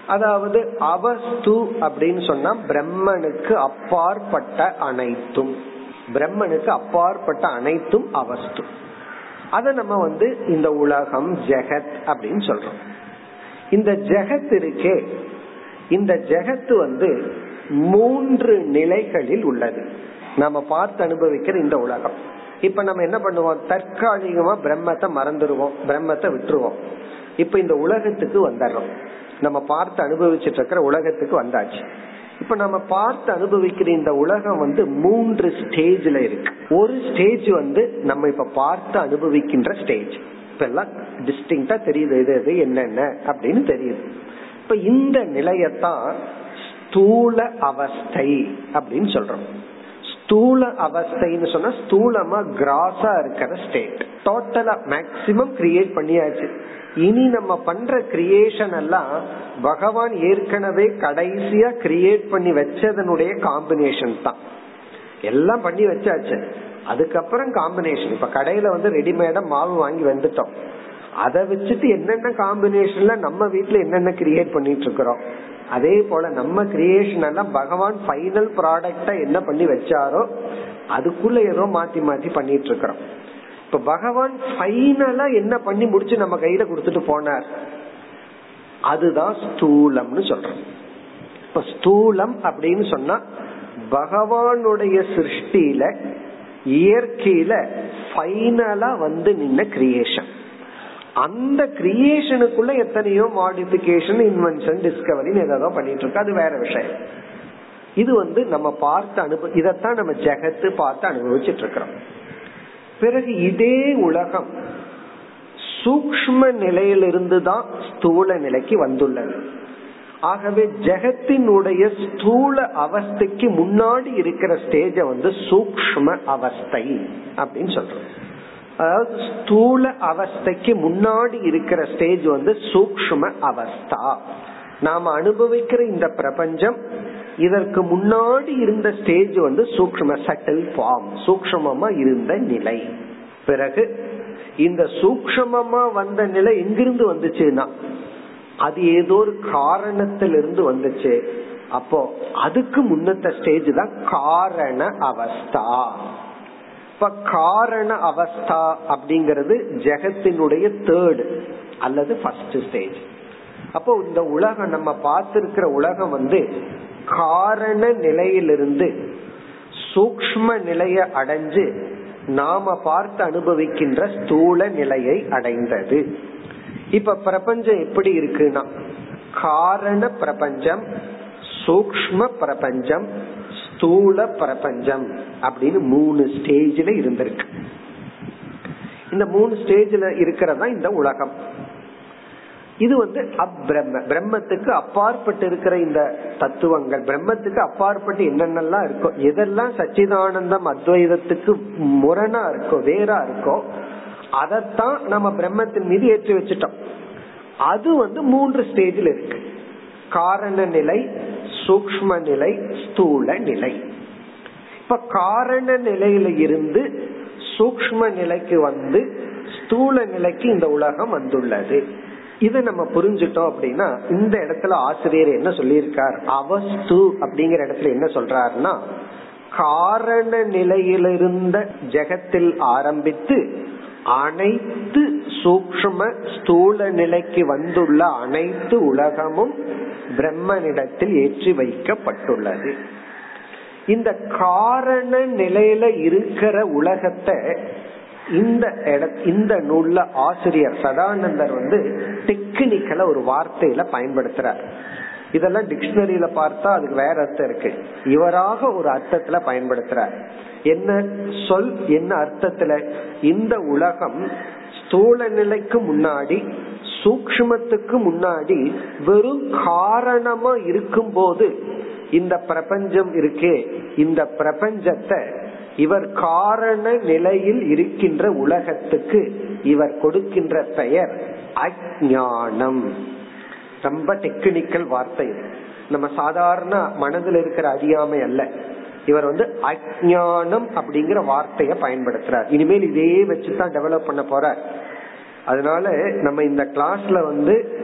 A: அதாவது அவஸ்து அப்படின்னு சொன்னா பிரம்மனுக்கு அப்பாற்பட்ட அனைத்தும். பிரம்மனுக்கு அப்பாற்பட்ட அனைத்தும் அவஸ்து. அத நம்ம வந்து இந்த உலகம் ஜெகத் அப்படின்னு சொல்றோம். இந்த ஜெகத் இருக்கே. இந்த ஜெகத்து வந்து மூன்று நிலைகளில் உள்ளது. நம்ம பார்த்து அனுபவிக்கிற இந்த உலகம். இப்ப நம்ம என்ன பண்ணுவோம்? தற்காலிகமா பிரம்மத்தை மறந்துடுவோம். பிரம்மத்தை விட்டுருவோம். இப்ப இந்த உலகத்துக்கு வந்துடுறோம். நம்ம பார்த்து அனுபவிச்சுட்டு இருக்கிற உலகத்துக்கு வந்தாச்சு. இப்ப நம்ம பார்த்து அனுபவிக்கிற இந்த உலகம் வந்து மூன்று ஸ்டேஜ்ல இருக்கு. ஒரு ஸ்டேஜ் வந்து நம்ம இப்ப பார்த்து அனுபவிக்கின்ற ஸ்டேஜ். இப்ப எல்லாம் டிஸ்டிங்டா தெரியுது இது இது என்னென்ன அப்படின்னு தெரியுது. இப்ப இந்த நிலையத்தான் ஸ்தூல அவஸ்தை அப்படின்னு சொல்றோம். ஸ்தூல அவஸ்தைன்னு சொன்னா ஸ்தூலமா கிராஸா இருக்கிற ஸ்டேட் டோட்டலா மேக்சிமம் கிரியேட் பண்ணியாச்சு. இனி நம்ம பண்ற கிரியேஷன் எல்லாம் பகவான் ஏற்கனவே கடைசியா கிரியேட் பண்ணி வச்சதனுடைய காம்பினேஷன் தான். எல்லாம் பண்ணி வச்சாச்சு. அதுக்கப்புறம் காம்பினேஷன் இப்ப கடையில வந்து ரெடிமேடா மாவு வாங்கி வந்துட்டோம். அதை வச்சுட்டு என்னென்ன காம்பினேஷன்ல நம்ம வீட்டுல என்னென்ன கிரியேட் பண்ணிட்டு இருக்கிறோம்? அதே போல நம்ம கிரியேஷன் எல்லாம் பகவான் ஃபைனல் ப்ராடக்டா என்ன பண்ணி வச்சாரோ அதுக்குள்ள ஏதோ மாத்தி மாத்தி பண்ணிட்டு இருக்கிறோம். இப்ப பகவான் ஃபைனலா என்ன பண்ணி முடிச்சு நம்ம கையில கொடுத்துட்டு போனார்? அதுதான் ஸ்தூலம்னு சொல்றோம். இப்ப ஸ்தூலம் அப்படின்னு சொன்னா பகவானுடைய சிருஷ்டியில இயற்கையில ஃபைனலா வந்து நின்ன கிரியேஷன் அந்த கிரியேஷனுக்குள்ள எத்தனையோ மாடிபிகேஷன் இன்வென்ஷன் டிஸ்கவரின்னு ஏதோ பண்ணிட்டு இருக்கு. அது வேற விஷயம். இது வந்து நம்ம பார்த்து அனுபவ இதத்தான் நம்ம ஜெகத்து பார்த்து அனுபவிச்சுட்டு இருக்கிறோம். பிறகு இதே உலகம் சூக்ம நிலையிலிருந்து தான் ஸ்தூல நிலைக்கு வந்துள்ளது. ஆகவே ஜெகத்தினுடைய ஸ்தூல அவஸ்தைக்கு முன்னாடி இருக்கிற ஸ்டேஜ வந்து சூக்ம அவஸ்தை அப்படின்னு சொல்றோம். அதாவது ஸ்தூல அவஸ்தைக்கு முன்னாடி இருக்கிற ஸ்டேஜ் வந்து சூக்ம அவஸ்தா. நாம அனுபவிக்கிற இந்த பிரபஞ்சம் இதற்கு முன்னாடி இருந்த ஸ்டேஜ் வந்து சூக்ம சட்டில் ஃபார்ம் சூக்மமா இருந்த நிலை. பிறகு இந்த சூக்மமா வந்த நிலை எங்கிருந்து வந்துச்சுன்னா அது ஏதோ ஒரு காரணத்திலிருந்து வந்துச்சு. அப்போ அதுக்கு முன்னத்த ஸ்டேஜ் தான் காரண அவஸ்தா. இப்ப காரண அவஸ்தா அப்படிங்கிறது ஜெகத்தினுடைய தேர்டு அல்லது ஃபர்ஸ்ட் ஸ்டேஜ் அப்போ இந்த உலகம் நம்ம பார்த்திருக்கிற உலகம் வந்து காரண நிலையிலிருந்து சூக்ம நிலைய அடைஞ்சு நாம பார்த்து அனுபவிக்கின்ற ஸ்தூல நிலையை அடைந்தது. இப்ப பிரபஞ்சம் எப்படி இருக்குன்னா காரண பிரபஞ்சம் சூக்ம பிரபஞ்சம் ஸ்தூல பிரபஞ்சம் அப்படின்னு மூணு ஸ்டேஜ்ல இருந்திருக்கு. இந்த மூணு ஸ்டேஜ்ல இருக்கிறதா இந்த உலகம். இது வந்து அப்ரம்ம. பிரம்மத்துக்கு அப்பாற்பட்டு இருக்கிற இந்த தத்துவங்கள் பிரம்மத்துக்கு அப்பாற்பட்டு என்னென்னலாம் இருக்கோ எதெல்லாம் சச்சிதானந்தம் அத்வைதத்துக்கு முரணா இருக்கோ வேறா இருக்கோ அதத்தான் நம்ம பிரம்மத்தின் மீது ஏற்றி வச்சுட்டோம். அது வந்து மூன்று ஸ்டேஜில் இருக்கு. காரண நிலை சூக்ம நிலை ஸ்தூல நிலை இப்ப காரண நிலையில இருந்து சூக்ம நிலைக்கு வந்து ஸ்தூல நிலைக்கு இந்த உலகம் வந்துள்ளது. இதை நம்ம புரிஞ்சுட்டோம் அப்படின்னா இந்த இடத்துல ஆசிரியர் என்ன சொல்லியிருக்கார்? அவஸ்து அப்படிங்கிற இடத்துல என்ன சொல்றாருன்னா காரண நிலையிலிருந்த ஜெகத்தில் ஆரம்பித்து அனைத்து சூக்ம ஸ்தூல நிலைக்கு வந்துள்ள அனைத்து உலகமும் பிரம்மனிடத்தில் ஏற்றி வைக்கப்பட்டுள்ளது. இந்த காரண நிலையில இருக்கிற உலகத்தை இந்த இட இந்த நூல்ல ஆசிரியர் சதானந்தர் வந்து டெக்னிக்கல ஒரு வார்த்தையில பயன்படுத்துறார். இதெல்லாம் டிக்ஷனரியில பார்த்தா அதுக்கு வேற அர்த்தம் இருக்கு. இவராக ஒரு அர்த்தத்துல பயன்படுத்துறார். என்ன சொல் என்ன அர்த்தத்துல? இந்த உலகம் ஸ்தூல நிலைக்கு முன்னாடி சூக்மத்துக்கு முன்னாடி வெறும் காரணமா இருக்கும் போது இந்த பிரபஞ்சம் இருக்கே இந்த பிரபஞ்சத்தை இவர் காரண நிலையில் இருக்கின்ற உலகத்துக்கு இவர் கொடுக்கின்ற பெயர் அஜானம் ரொம்ப டெக்னிக்கல் வார்த்தை. நம்ம சாதாரண மனதில் இருக்கிற அறியாமை அல்ல. இவர் வந்து அஜானம் அப்படிங்கிற வார்த்தையை பயன்படுத்துறார். இனிமேல் இதே வச்சுதான் டெவலப் பண்ண போறார். அதனால நம்ம இந்த கிளாஸ்ல வந்து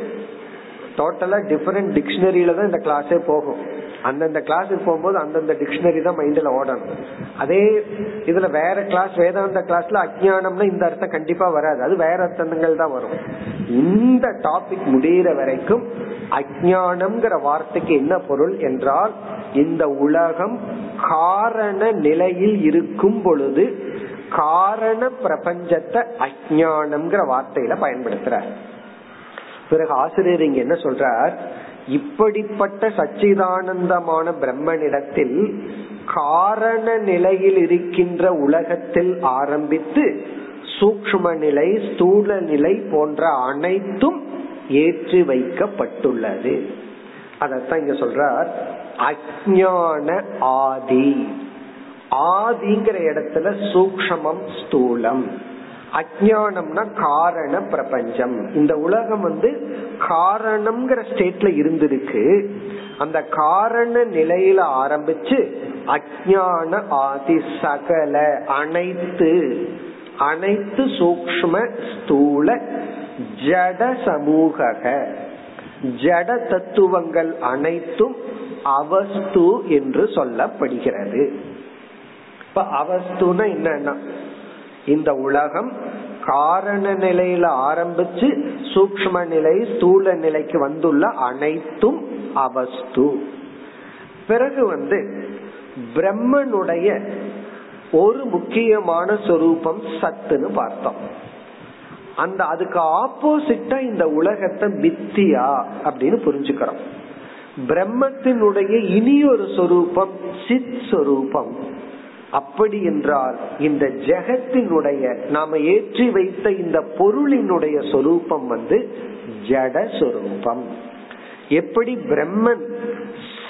A: டோட்டலா டிஃபரெண்ட் டிக்ஷனரியில தான் இந்த கிளாஸே போகும். அந்தந்த கிளாஸுக்கு போகும்போது அந்தந்த டிக்ஷனரி தான் மைண்ட்ல ஓடணும். அதே இதுல வேற கிளாஸ் வேதாந்த கிளாஸ்ல அஜானம்னா இந்த அர்த்தம் கண்டிப்பா வராது. அது வேற அர்த்தங்கள் தான் வரும். இந்த டாபிக் முடிகிற வரைக்கும் அஜானம்ங்கிற வார்த்தைக்கு என்ன பொருள் என்றால் இந்த உலகம் காரண நிலையில் இருக்கும் பொழுது காரண பிரபஞ்சத்தை அஜானம்ங்கிற வார்த்தையில பயன்படுத்துறார். பிறகு ஆசிரியர் இங்க என்ன சொல்றார்? இப்படிப்பட்ட சச்சிதானந்தமான பிரம்மனிடத்தில் காரண நிலையில் இருக்கின்ற உலகத்தில் ஆரம்பித்து சூக்ம நிலை ஸ்தூல நிலை போன்ற அனைத்தும் ஏற்றி வைக்கப்பட்டுள்ளது. அதத்தான் இங்க சொல்றார் அஜான ஆதி. ஆதிங்கிற இடத்துல சூக்மம் ஸ்தூலம். அஜானம்னா காரண பிரபஞ்சம். இந்த உலகம் வந்து காரணம்ங்கிற ஸ்டேட்ல இருந்திருக்கு. அந்த காரண நிலையில ஆரம்பிச்சு அஜான ஆதி சகல அனைத்து அனைத்து சூக்ம ஸ்தூல ஜட சமூக ஜட தத்துவங்கள் அனைத்தும் அவஸ்து என்று சொல்லப்படுகிறது. இப்ப அவஸ்துனா என்னன்னா இந்த உலகம் காரண நிலையில ஆரம்பிச்சு சூக்ம நிலை ஸ்தூல நிலைக்கு வந்துள்ள அனைத்தும் அவஸ்து. பிறகு வந்து பிரம்மனுடைய ஒரு முக்கியமான சொரூபம் சத்துன்னு பார்த்தோம். அந்த அதுக்கு ஆப்போசிட்டா இந்த உலகத்தை மித்தியா அப்படின்னு புரிஞ்சுக்கிறோம். பிரம்மத்தினுடைய இனி ஒரு சொரூபம் சித் சொரூபம். அப்படி என்றால் இந்த ஜெகத்தினுடைய நாம ஏற்றி வைத்த இந்த பொருளினுடைய சொரூபம் வந்து ஜட சொரூபம். எப்படி பிரம்மன்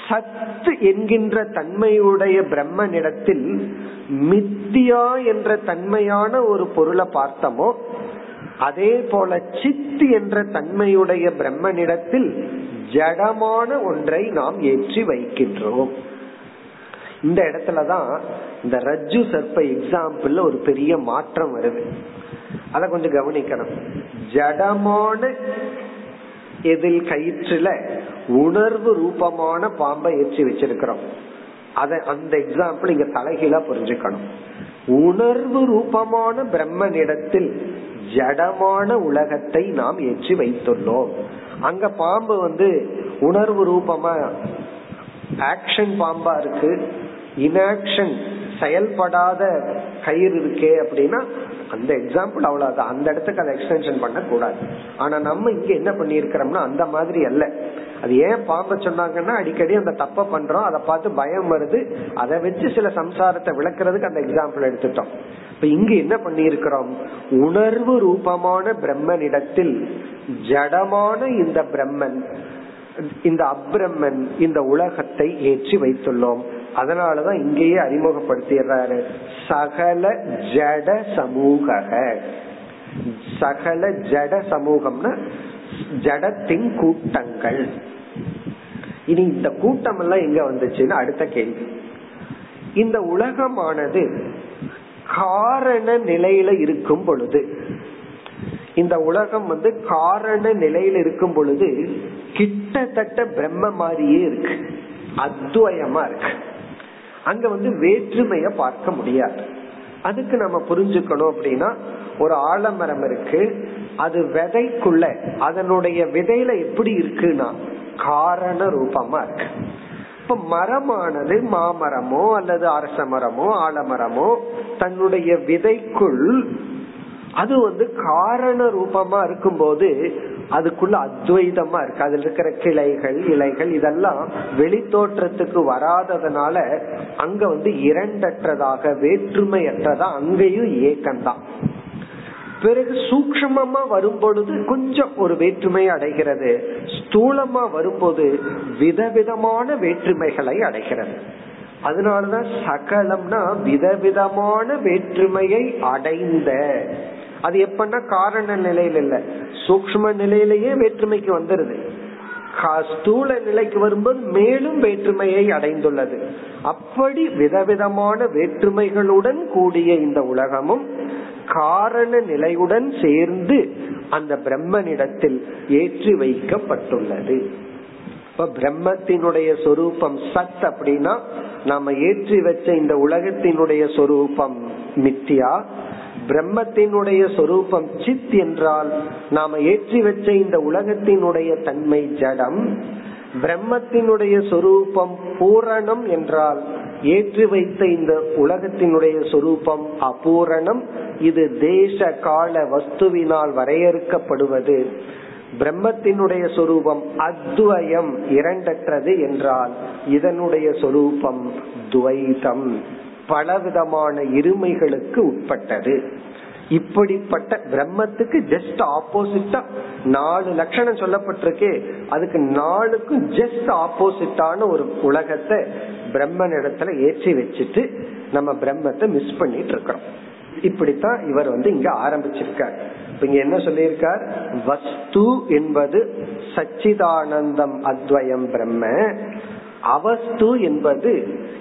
A: சத்து என்கின்ற தன்மையுடைய பிரம்மனிடத்தில் மித்தியா என்ற தன்மையான ஒரு பொருளை பார்த்தோமோ அதே போல சித்து என்ற தன்மையுடைய பிரம்மனிடத்தில் ஜடமான ஒன்றை நாம் ஏற்றி வைக்கின்றோம். இந்த இடத்துலதான் இந்த ரஜ்ஜு சர்ப்ப எக்ஸாம்பிள் ஒரு பெரிய மாற்றம் வருது. அத கொஞ்சம் கவனிக்கணும். ஜடமான எதில் கயிற்றுல உணர்வு ரூபமான பாம்பை ஏற்றி வச்சிருக்கிறோம். அத அந்த எக்ஸாம்பிள் இங்க தலைகீழா புரிஞ்சுக்கணும். உணர்வு ரூபமான பிரம்மனிடத்தில் ஜடமான உலகத்தை நாம் ஏற்றி வைத்துள்ளோம். அங்க பாம்பு வந்து உணர்வு ரூபமா ஆக்ஷன் பாம்பா இருக்கு. இன்ஆக்ஷன் செயல்படாத கயிறு இருக்கே அப்படின்னா அந்த எக்ஸாம்பிள் அவ்வளவுதான். அந்த இடத்துக்கு அதை எக்ஸ்டென்ஷன் பண்ண கூடாது ஆனா நம்ம இங்க என்ன பண்ணிருக்கிறோம்னா அந்த மாதிரி அல்ல. அது ஏன் பாம்ப சொன்னாங்கன்னா அடிக்கடி அந்த தப்ப பண்றோம் அதை பார்த்து பயம் வருது. அதை வச்சு சில சம்சாரத்தை விளக்குறதுக்கு அந்த எக்ஸாம்பிள் எடுத்துட்டோம். இப்ப இங்க என்ன பண்ணிருக்கிறோம் உணர்வு ரூபமான பிரம்மனிடத்தில் ஜடமான இந்த பிரம்மன் இந்த அப்ரம்மன் இந்த உலகத்தை ஏற்றி வைத்துள்ளோம். அதனாலதான் இங்கேயே அறிமுகப்படுத்திடுறாரு. சகல ஜட சமூக சகல ஜட சமூகம்னா ஜடத்தின் கூட்டங்கள். இனி இந்த கூட்டம் எல்லாம் எங்க வந்துச்சுன்னு அடுத்த கேள்வி. இந்த உலகமானது காரண நிலையில இருக்கும் பொழுது இந்த உலகம் வந்து காரண நிலையில இருக்கும் பொழுது கிட்டத்தட்ட பிரம்ம மாதிரியே இருக்கு. அத்வயமா இருக்கு. அங்க வந்து வேற்றுமைய பார்க்க முடியாது. அதுக்கு நம்ம புரிஞ்சுக்கணும் அப்படின்னா ஒரு ஆலமரம் இருக்கு அது விதைக்குள்ள அதனுடைய விதையில எப்படி இருக்குன்னா காரண ரூபமா இருக்கு. இப்ப மரமானது மாமரமோ அல்லது அரச மரமோ ஆலமரமோ தன்னுடைய விதைக்குள் அது வந்து காரண ரூபமா இருக்கும்போது அதுக்குள்ள அத்வைதமா இருக்கு. அதுல இருக்கிற கிளைகள் இலைகள் இதெல்லாம் வெளி தோற்றத்துக்கு வராததுனால அங்க வந்து இரண்டற்றதாக வேற்றுமையற்றதா அங்கேயும் ஏக்கம்தான் பிறகு சூக்மமா வரும் பொழுது கொஞ்சம் ஒரு வேற்றுமை அடைகிறது. ஸ்தூலமா வரும்போது விதவிதமான வேற்றுமைகளை அடைகிறது. அதனாலதான் சகலம்னா விதவிதமான வேற்றுமையை அடைந்த அது எப்பன்னா காரண நிலையில இல்ல. சூக்ம நிலையிலேயே வேற்றுமைக்கு வந்துருது. ஸ்தூல நிலைக்கு வரும்போது மேலும் வேற்றுமையை அடைந்துள்ளது. அப்படி விதவிதமான வேற்றுமைகளுடன் கூடிய இந்த உலகமும் காரண நிலையுடன் சேர்ந்து அந்த பிரம்மனிடத்தில் ஏற்றி வைக்கப்பட்டுள்ளது. இப்ப பிரம்மத்தினுடைய சொரூபம் சத் அப்படின்னா நாம ஏற்றி வச்ச இந்த உலகத்தினுடைய சொரூபம் மித்தியா பிரம்மத்தினுடைய சொரூபம் சித் என்றால் நாம ஏற்றி வச்ச இந்த உலகத்தினுடைய தன்மை ஜடம். பிரம்மத்தினுடைய சொரூபம் பூரணம் என்றால் ஏற்றி வைத்த இந்த உலகத்தினுடைய சொரூபம் அபூரணம். இது தேச கால வஸ்துவினால் வரையறுக்கப்படுவது. பிரம்மத்தினுடைய சொரூபம் அத்வயம் இரண்டற்றது என்றால் இதனுடைய சொரூபம் துவைதம் பலவிதமான இருமைகளுக்கு உட்பட்டது. இப்படிப்பட்ட பிரம்மத்துக்கு ஜஸ்ட் ஆப்போசிட்டா நாலு லட்சணம் சொல்லப்பட்டிருக்கே. அதுக்கு நாலுக்கும் ஜஸ்ட் ஆப்போசிட்டான ஒரு உலகத்தை பிரம்மன் இடத்துல ஏற்றி வச்சுட்டு நம்ம பிரம்மத்தை மிஸ் பண்ணிட்டு இருக்கிறோம். இப்படித்தான் இவர் வந்து இங்க ஆரம்பிச்சிருக்கார். இங்க என்ன சொல்லியிருக்கார்? வஸ்து என்பது சச்சிதானந்தம் அத்வயம் பிரம்ம அவஸ்து என்பது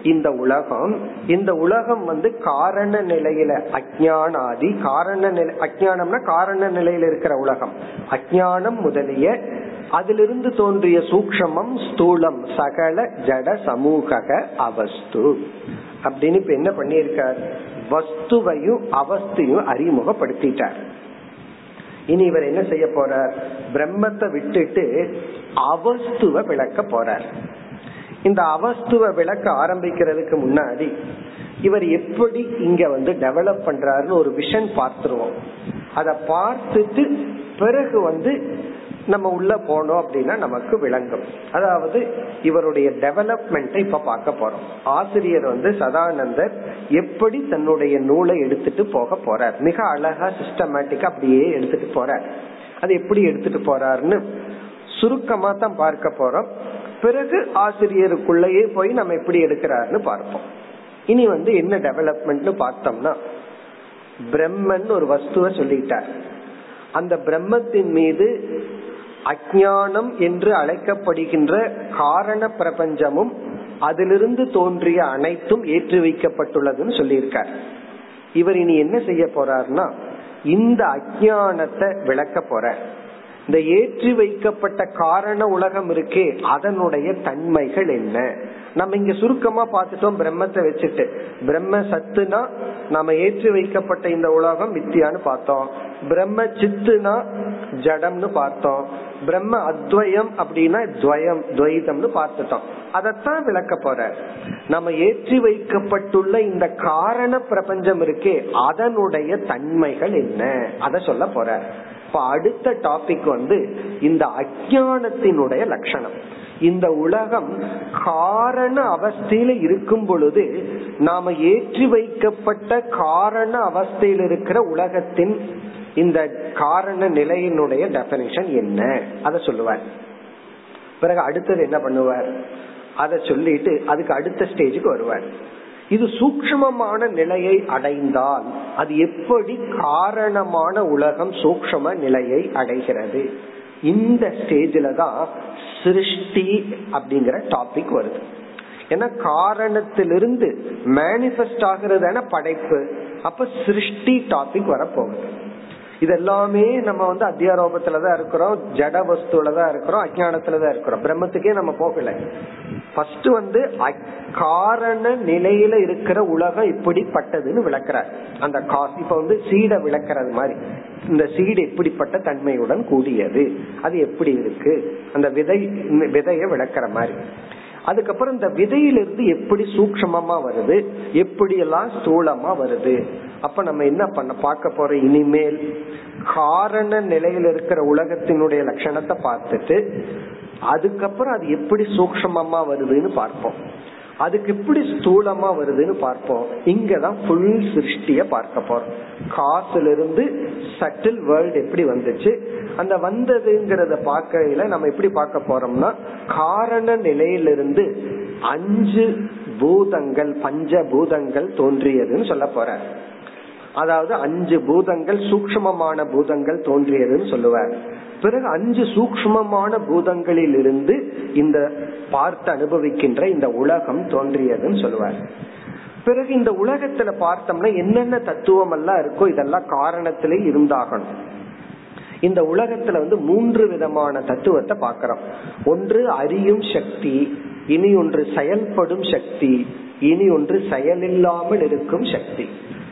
A: இந்த உலகம் இந்த உலகம் வந்து காரண நிலையில அஜானாதி காரண நிலை அஜானம்னா காரண நிலையில இருக்கிற உலகம். அஜானம் முதலிய அதிலிருந்து தோன்றிய சூக்ஷமம் ஸ்தூலம் சகல ஜட சமூக அவஸ்து. அப்படின்னு இப்ப என்ன பண்ணியிருக்கார்? வஸ்துவையும் அவஸ்தையும் அறிமுகப்படுத்திட்டார். இனி இவர் என்ன செய்ய போறார்? பிரம்மத்தை விட்டுட்டு அவஸ்துவ விளக்க போறார். இந்த அவஸ்துவ விளக்க ஆரம்பிக்கிறதுக்கு முன்னாடி இவர் எப்படி இங்க வந்து டெவலப் பண்றாருன்னு ஒரு விஷன் பார்த்துருவோம். அதை பார்த்துட்டு பிறகு வந்து நம்ம உள்ள போனோம் அப்படின்னா நமக்கு விளங்கும். அதாவது இவருடைய டெவலப்மெண்ட்டை இப்ப பார்க்க போறோம். ஆசிரியர் வந்து சதானந்தர் எப்படி தன்னுடைய நூலை எடுத்துட்டு போக போறார். மிக அழகா சிஸ்டமேட்டிக்கா அப்படியே எடுத்துட்டு போறார். அது எப்படி எடுத்துட்டு போறாருன்னு சுருக்கமா தான் பார்க்க போறோம். பிறகு ஆசிரியருக்குள்ளேயே போய் நம்ம எப்படி எடுக்கிறாருன்னு பார்ப்போம். இனி வந்து என்ன டெவலப்மெண்ட்னு பார்த்தோம்னா பிரம்மன் ஒரு வஸ்துவை சொல்லிட்டார். அந்த பிரம்மத்தின் மீது அஜானம் என்று அழைக்கப்படுகின்ற காரண பிரபஞ்சமும் அதிலிருந்து தோன்றிய அனைத்தும் ஏற்றி வைக்கப்பட்டுள்ளதுன்னு சொல்லியிருக்கார். இவர் இனி என்ன செய்ய போறார்னா இந்த அஜானத்தை விளக்க போற இந்த ஏற்றி வைக்கப்பட்ட காரண உலகம் இருக்கே அதனுடைய தன்மைகள் என்ன? நம்ம இங்க சுருக்கமா பார்த்துட்டோம் பிரம்மத்தை வச்சுட்டு. பிரம்ம சத்துனா நம்ம ஏற்றி வைக்கப்பட்ட இந்த உலகம் மித்தியான்னு பார்த்தோம். பிரம்ம சித்துனா ஜடம்னு பார்த்தோம். பிரம்ம அத்வயம் அப்படின்னா துவயம் துவைதம்னு பார்த்துட்டோம். அதத்தான் விளக்க போற. நம்ம ஏற்றி வைக்கப்பட்டுள்ள இந்த காரண பிரபஞ்சம் இருக்கே அதனுடைய தன்மைகள் என்ன? அத சொல்ல போற. இப்ப அடுத்த டாபிக் வந்து இந்த அஜானத்தினுடைய லட்சணம். இந்த உலகம் காரண அவஸ்தையில இருக்கும் பொழுது நாம ஏற்றி வைக்கப்பட்ட காரண அவஸ்தையில் இருக்கிற உலகத்தின் இந்த காரண நிலையினுடைய டெபனிஷன் என்ன? அத சொல்லுவார். பிறகு அடுத்தது என்ன பண்ணுவார்? அதை சொல்லிட்டு அதுக்கு அடுத்த ஸ்டேஜுக்கு வருவார். இது சூக்மமான நிலையை அடைந்தால் அது எப்படி காரணமான உலகம் சூக்ம நிலையை அடைகிறது? இந்த ஸ்டேஜில தான் சிருஷ்டி அப்படிங்கிற டாபிக் வருது. ஏன்னா காரணத்திலிருந்து மேனிபெஸ்ட் ஆகிறது படைப்பு அப்ப சிருஷ்டி டாபிக் வரப்போகுது. இதெல்லாமே நம்ம வந்து அத்தியாரோபத்துலதான் இருக்கிறோம். ஜட வஸ்துலதான் இருக்கிறோம். அஜானத்துலதான் இருக்கிறோம். பிரம்மத்துக்கே நம்ம போகல. ஃபர்ஸ்ட் வந்து காரண நிலையில இருக்கிற உலகம் இப்படிப்பட்டதுன்னு விளக்குறார். அந்த காசு இப்ப வந்து சீடை விளக்குறது மாதிரி. இந்த சீடு எப்படிப்பட்ட தன்மையுடன் கூடியது? அது எப்படி இருக்கு? அந்த விதை விதைய விளக்குற மாதிரி. அதுக்கப்புறம் இந்த விதையிலிருந்து எப்படி சூக்மமா வருது? எப்படி எல்லாம் ஸ்தூலமா வருது? அப்ப நம்ம என்ன பண்ண பார்க்க போற இனிமேல் காரண நிலையில் இருக்கிற உலகத்தினுடைய லட்சணத்தை பார்த்துட்டு அதுக்கப்புறம் அது எப்படி சூக்மமா வருதுன்னு பார்ப்போம். அதுக்கு எப்படி ஸ்தூலமா வருதுன்னு பார்ப்போம். இங்கதான் ஃபுல் சிருஷ்டிய பார்க்க போறோம். காசுல இருந்து சட்டில் வேர்ல்டு எப்படி வந்துச்சு அந்த வந்ததுங்கிறத பார்க்கையில நம்ம எப்படி பார்க்க போறோம்னா காரண நிலையிலிருந்து அஞ்சு பூதங்கள் பஞ்ச பூதங்கள் தோன்றியதுன்னு சொல்ல போற அதாவது அஞ்சு பூதங்கள் சூக்மமான பூதங்கள் தோன்றியதுன்னு சொல்லுவார். பிறகு அஞ்சு சூக்மமான பூதங்களில் இருந்து இந்த பார்த்து அனுபவிக்கின்ற இந்த உலகம் தோன்றியதுன்னு சொல்லுவார். பிறகு இந்த உலகத்துல பார்த்தோம்னா என்னென்ன தத்துவம் எல்லாம் இருக்கோ இதெல்லாம் காரணத்திலே இருந்தாகணும். இந்த உலகத்துல வந்து மூன்று விதமான தத்துவத்தை பாக்கிறோம் ஒன்று அறியும் சக்தி இனி ஒன்று செயல்படும் சக்தி இனி ஒன்று செயலில்லாமல் இருக்கும் சக்தி.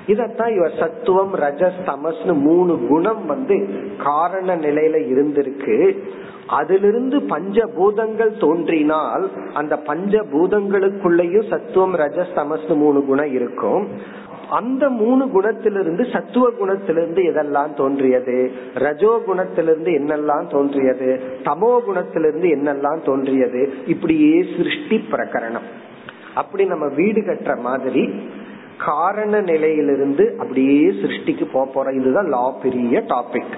A: இதத்தான் இவர் சத்துவம் ரஜஸ் தமஸ்னு மூணு குணம் வந்து காரண நிலையில இருந்திருக்கு. அதிலிருந்து பஞ்ச பூதங்கள் தோன்றினால் அந்த பஞ்ச பூதங்களுக்குள்ளேயும் சத்துவம் ரஜஸ் தமஸ்னு மூணு குணம் இருக்கும். அந்த மூணு குணத்திலிருந்து சத்துவ குணத்திலிருந்து எதெல்லாம் தோன்றியது? ரஜோ குணத்திலிருந்து என்னெல்லாம் தோன்றியது? தமோ குணத்திலிருந்து என்னெல்லாம் தோன்றியது? இப்படியே சிருஷ்டி பிரகரணம். அப்படி நம்ம வீடு கட்டுற மாதிரி காரண நிலையிலிருந்து அப்படியே சிருஷ்டிக்கு போக போறோம். இதுதான் லா பெரிய டாபிக்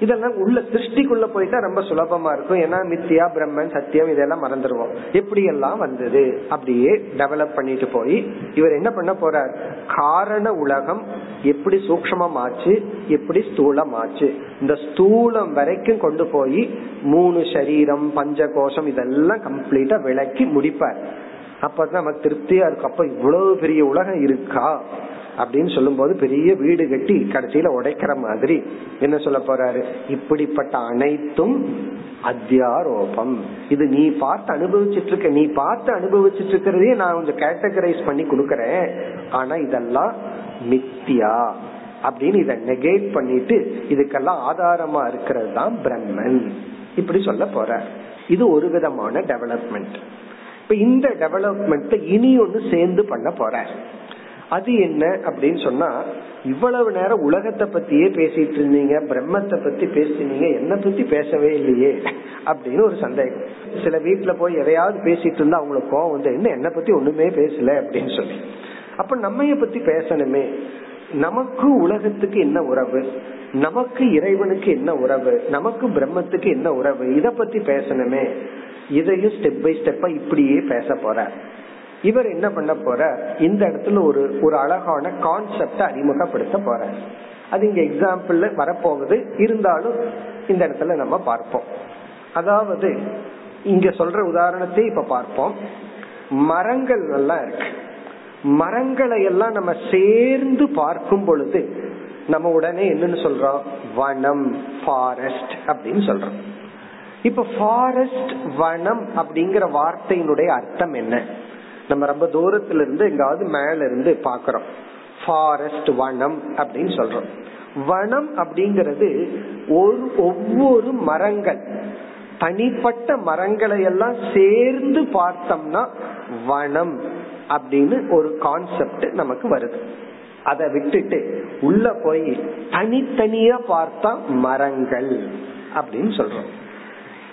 A: இதெல்லாம் உள்ள சிருஷ்டிக்குள்ள போயிட்டா ரொம்ப சுலபமா இருக்கும். ஏன்னா மித்தியா பிரம்மன் சத்தியம் இதெல்லாம் மறந்துடுவோம் எப்படி எல்லாம் வந்தது? அப்படியே டெவலப் பண்ணிட்டு போய் இவர் என்ன பண்ண போறார்? காரண உலகம் எப்படி சூக்மம் ஆச்சு எப்படி ஸ்தூலம் ஆச்சு இந்த ஸ்தூலம் வரைக்கும் கொண்டு போய் மூணு சரீரம் பஞ்ச கோஷம் இதெல்லாம் கம்ப்ளீட்டா விளக்கி முடிப்பார். அப்பதான் நமக்கு திருப்தியா இருக்கும். அப்ப இவ்வளவு பெரிய உலகம் இருக்கா? அப்படின்னு சொல்லும் போது பெரிய வீடு கட்டி கடைசியில உடைக்கிற மாதிரி என்ன சொல்ல போறாரு? இப்படிப்பட்ட அனைத்தும் அத்தியாரோபம். இது நீ பார்த்து அனுபவிச்சுட்டு இருக்க நீ பார்த்து அனுபவிச்சுட்டு இருக்கிறதே நான் கொஞ்சம் கேட்டகரைஸ் பண்ணி கொடுக்கறேன். ஆனா இதெல்லாம் மித்தியா அப்படின்னு இதை நெகேட் பண்ணிட்டு இதுக்கெல்லாம் ஆதாரமா இருக்கிறது தான் பிரம்மன். இப்படி சொல்ல போற இது ஒரு விதமான டெவலப்மெண்ட் இப்ப இந்த டெவலப்மெண்ட் இனி ஒன்னு சேர்ந்து பண்ண போற அது என்ன அப்படின்னு சொன்னா இவ்வளவு நேரம் உலகத்தை பத்தியே பேசிட்டு இருந்தீங்க பிரம்மத்தை பத்தி பேசினீங்க என்ன பத்தி பேசவே இல்லையே அப்படின்னு ஒரு சந்தேகம். சில வீட்டுல போய் எதையாவது பேசிட்டு இருந்தா அவங்களுக்கு கோவம் வந்து என்ன என்ன பத்தி ஒண்ணுமே பேசல அப்படின்னு சொல்லி. அப்ப நம்மைய பத்தி பேசணுமே. நமக்கு உலகத்துக்கு என்ன உறவு? நமக்கு இறைவனுக்கு என்ன உறவு? நமக்கு பிரம்மத்துக்கு என்ன உறவு? இத பத்தி பேசணுமே. இதையும் ஸ்டெப் பை ஸ்டெப்பா இப்படியே பேச போற. இவர் என்ன பண்ண போற? இந்த இடத்துல ஒரு ஒரு அழகான கான்செப்ட அறிமுகப்படுத்த போற. அது இங்க எக்ஸாம்பிள் வரப்போகுது. இருந்தாலும் இந்த இடத்துல நம்ம பார்ப்போம். அதாவது இங்க சொல்ற உதாரணத்தை இப்ப பார்ப்போம். மரங்கள் எல்லாம் இருக்கு. மரங்களை எல்லாம் நம்ம சேர்ந்து பார்க்கும் பொழுது நம்ம உடனே என்னன்னு சொல்றோம்? வனம் ஃபாரஸ்ட் அப்படின்னு சொல்றோம். இப்ப ஃபாரஸ்ட் வனம் அப்படிங்கிற வார்த்தையினுடைய அர்த்தம் என்ன? நம்ம ரொம்ப தூரத்துல இருந்து எங்காவது மேல இருந்து பாக்குறோம் ஃபாரஸ்ட் வனம் அப்படின்னு சொல்றோம். வனம் அப்படிங்கிறது ஒரு ஒவ்வொரு மரங்கள். தனிப்பட்ட மரங்களை எல்லாம் சேர்ந்து பார்த்தோம்னா வனம் அப்படின்னு ஒரு கான்செப்ட் நமக்கு வருது. அதை விட்டுட்டு உள்ள போய் தனித்தனியா பார்த்தா மரங்கள் அப்படின்னு சொல்றோம்.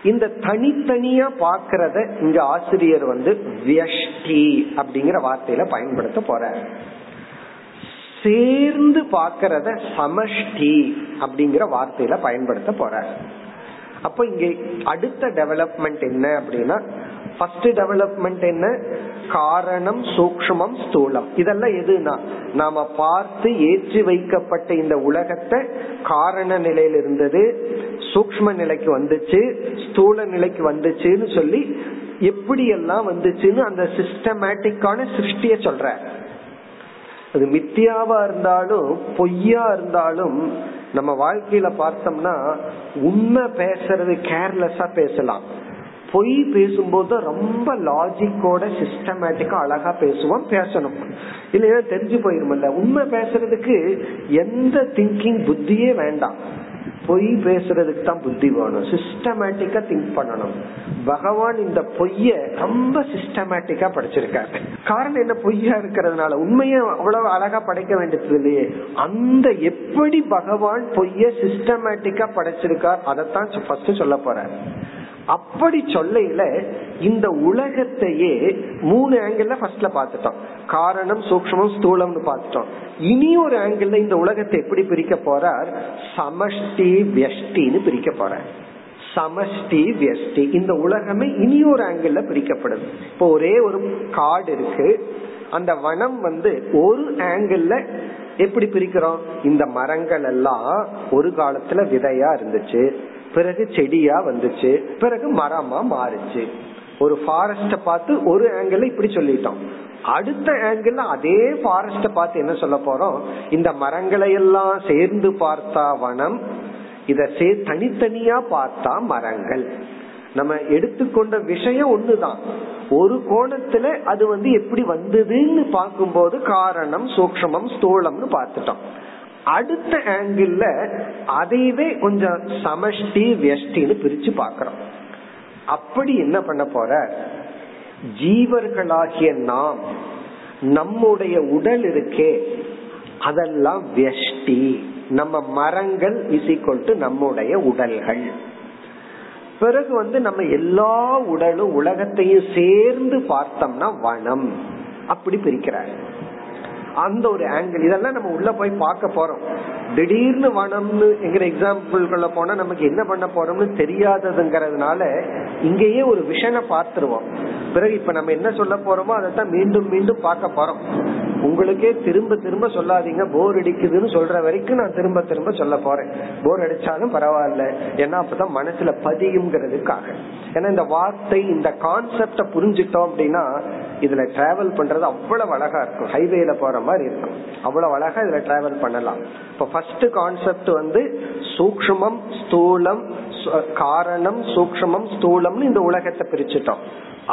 A: இந்த தனித்தனியா பாக்கிறத இங்க ஆசிரியர் வந்து வியஷ்டி அப்படிங்கிற வார்த்தையில பயன்படுத்த போற சேர்ந்து பாக்கிறத சமஷ்டி அப்படிங்கிற வார்த்தையில பயன்படுத்த போற அப்ப இங்க அடுத்த டெவலப்மெண்ட் என்ன அப்படின்னா ஃபர்ஸ்ட் டெவலப்மெண்ட் என்ன? காரணம் சூக்மம் ஸ்தூலம். இதெல்லாம் எதுனா நாம பார்த்து ஏற்றி வைக்கப்பட்ட இந்த உலகத்தை காரண நிலையில இருந்தது சூக்ம நிலைக்கு வந்துச்சு ஸ்தூல நிலைக்கு வந்துச்சுன்னு சொல்லி எப்படி எல்லாம் வந்துச்சுன்னு அந்த சிஸ்டமேட்டிக்கான சிருஷ்டிய சொல்ற. அது மித்தியாவா இருந்தாலும் பொய்யா இருந்தாலும் நம்ம வாழ்க்கையில பார்த்தோம்னா உண்மை பேசுறது கேர்லெஸ்ஸா பேசலாம். பொய் பேசும்போது ரொம்ப லாஜிக்கோட சிஸ்டமேட்டிக்கா அழகா பேசுவோம் பேசணும். இல்லையா தெரிஞ்சு போயிருமில்ல. உண்மை பேசுறதுக்கு எந்த திங்கிங் புத்தியே வேண்டாம். பொய் பேசுறதுக்கு தான் புத்தி வேணும். சிஸ்டமேட்டிக்கா திங்க் பண்ணணும். பகவான் இந்த பொய்ய ரொம்ப சிஸ்டமேட்டிக்கா படிச்சிருக்காரு. காரணம் என்ன? பொய்யா இருக்கிறதுனால. உண்மையை அவ்வளவு அழகா படைக்க வேண்டியது இல்லையே. அந்த எப்படி பகவான் பொய்ய சிஸ்டமேட்டிக்கா படைச்சிருக்கார் அதைத்தான் ஃபர்ஸ்ட் சொல்ல போறாரு. அப்படி சொல்லையில இந்த உலகத்தையே மூணு ஆங்கிள் ஃபர்ஸ்ட்ல பாத்துட்டோம் காரணம் சூக்மம் ஸ்தூலம்னு பாத்துட்டோம் இனி ஒரு ஆங்கிள் இந்த உலகத்தை எப்படி பிரிக்க போறார்? சமஷ்டி வியஷ்டின்னு பிரிக்க போறார். சமஷ்டி வியஷ்டி. இந்த உலகமே இனி ஒரு ஆங்கிள் பிரிக்கப்படுது. இப்போ ஒரே ஒரு காடு இருக்கு. அந்த வனம் வந்து ஒரு ஆங்கிள் எப்படி பிரிக்கிறோம்? இந்த மரங்கள் எல்லாம் ஒரு காலத்துல விதையா இருந்துச்சு. பிறகு செடியா வந்துச்சு பிறகு மரமா மாறுச்சு. ஒரு ஃபாரஸ்ட பார்த்து ஒரு ஆங்கிள் இப்படி சொல்லிட்டோம். அடுத்த ஆங்கிள் அதே ஃபாரஸ்ட பார்த்து என்ன சொல்ல போறோம்? இந்த மரங்களை எல்லாம் சேர்ந்து பார்த்தா வனம் இத சே தனித்தனியா பார்த்தா மரங்கள். நம்ம எடுத்துக்கொண்ட விஷயம் ஒண்ணுதான். ஒரு கோணத்துல அது வந்து எப்படி வந்ததுன்னு பார்க்கும்போது காரணம் சூக்மம் ஸ்தூலம்னு பார்த்துட்டோம். அடுத்த ஆங்கிள் அதையவே கொஞ்சம் சமஷ்டி வெஷ்டின்னு பிரிச்சு பாக்கிறோம் அப்படி என்ன பண்ண போற? ஜீவர்களாகிய நாம் நம்முடைய உடல் இருக்கே அதெல்லாம் வெஷ்டி நம்ம மரங்கள் இசிக்கொண்டு நம்முடைய உடல்கள். பிறகு வந்து நம்ம எல்லா உடலும் உலகத்தையும் சேர்ந்து பார்த்தோம்னா வனம். அப்படி பிரிக்கிறார். அந்த ஒரு ஆங்கிள் இதெல்லாம் நம்ம உள்ள போய் பார்க்க போறோம். திடீர்னு வனம்னு எங்கிற எக்ஸாம்பிள்குள்ள போனா நமக்கு என்ன பண்ண போறோம்னு தெரியாததுங்கிறதுனால இங்கேயே ஒரு விஷனை பார்த்துருவோம். பிறகு இப்ப நம்ம என்ன சொல்ல போறோமோ அதைத்தான் மீண்டும் மீண்டும் பார்க்க போறோம். உங்களுக்கே திரும்ப திரும்ப சொல்லாதீங்க. போர் அடிக்குதுன்னு சொல்ற வரைக்கும் நான் திரும்ப திரும்ப சொல்ல போறேன். போர் அடிச்சாலும் பரவாயில்ல. ஏன்னா அப்பதான் மனசுல பதியுங்கிறதுக்காக. ஏன்னா இந்த வார்த்தை இந்த கான்செப்ட புரிஞ்சுட்டோம் அப்படின்னா இதுல டிராவல் பண்றது அவ்வளவு அழகா இருக்கும். ஹைவேல போற மாதிரி இருக்கும். அவ்வளவு அழகா இதுல டிராவல் பண்ணலாம். இப்ப ஃபர்ஸ்ட் கான்செப்ட் வந்து சூக்மம் ஸ்தூலம் காரணம் சூக்மம் ஸ்தூலம்னு இந்த உலகத்தை பிரிச்சுட்டோம்.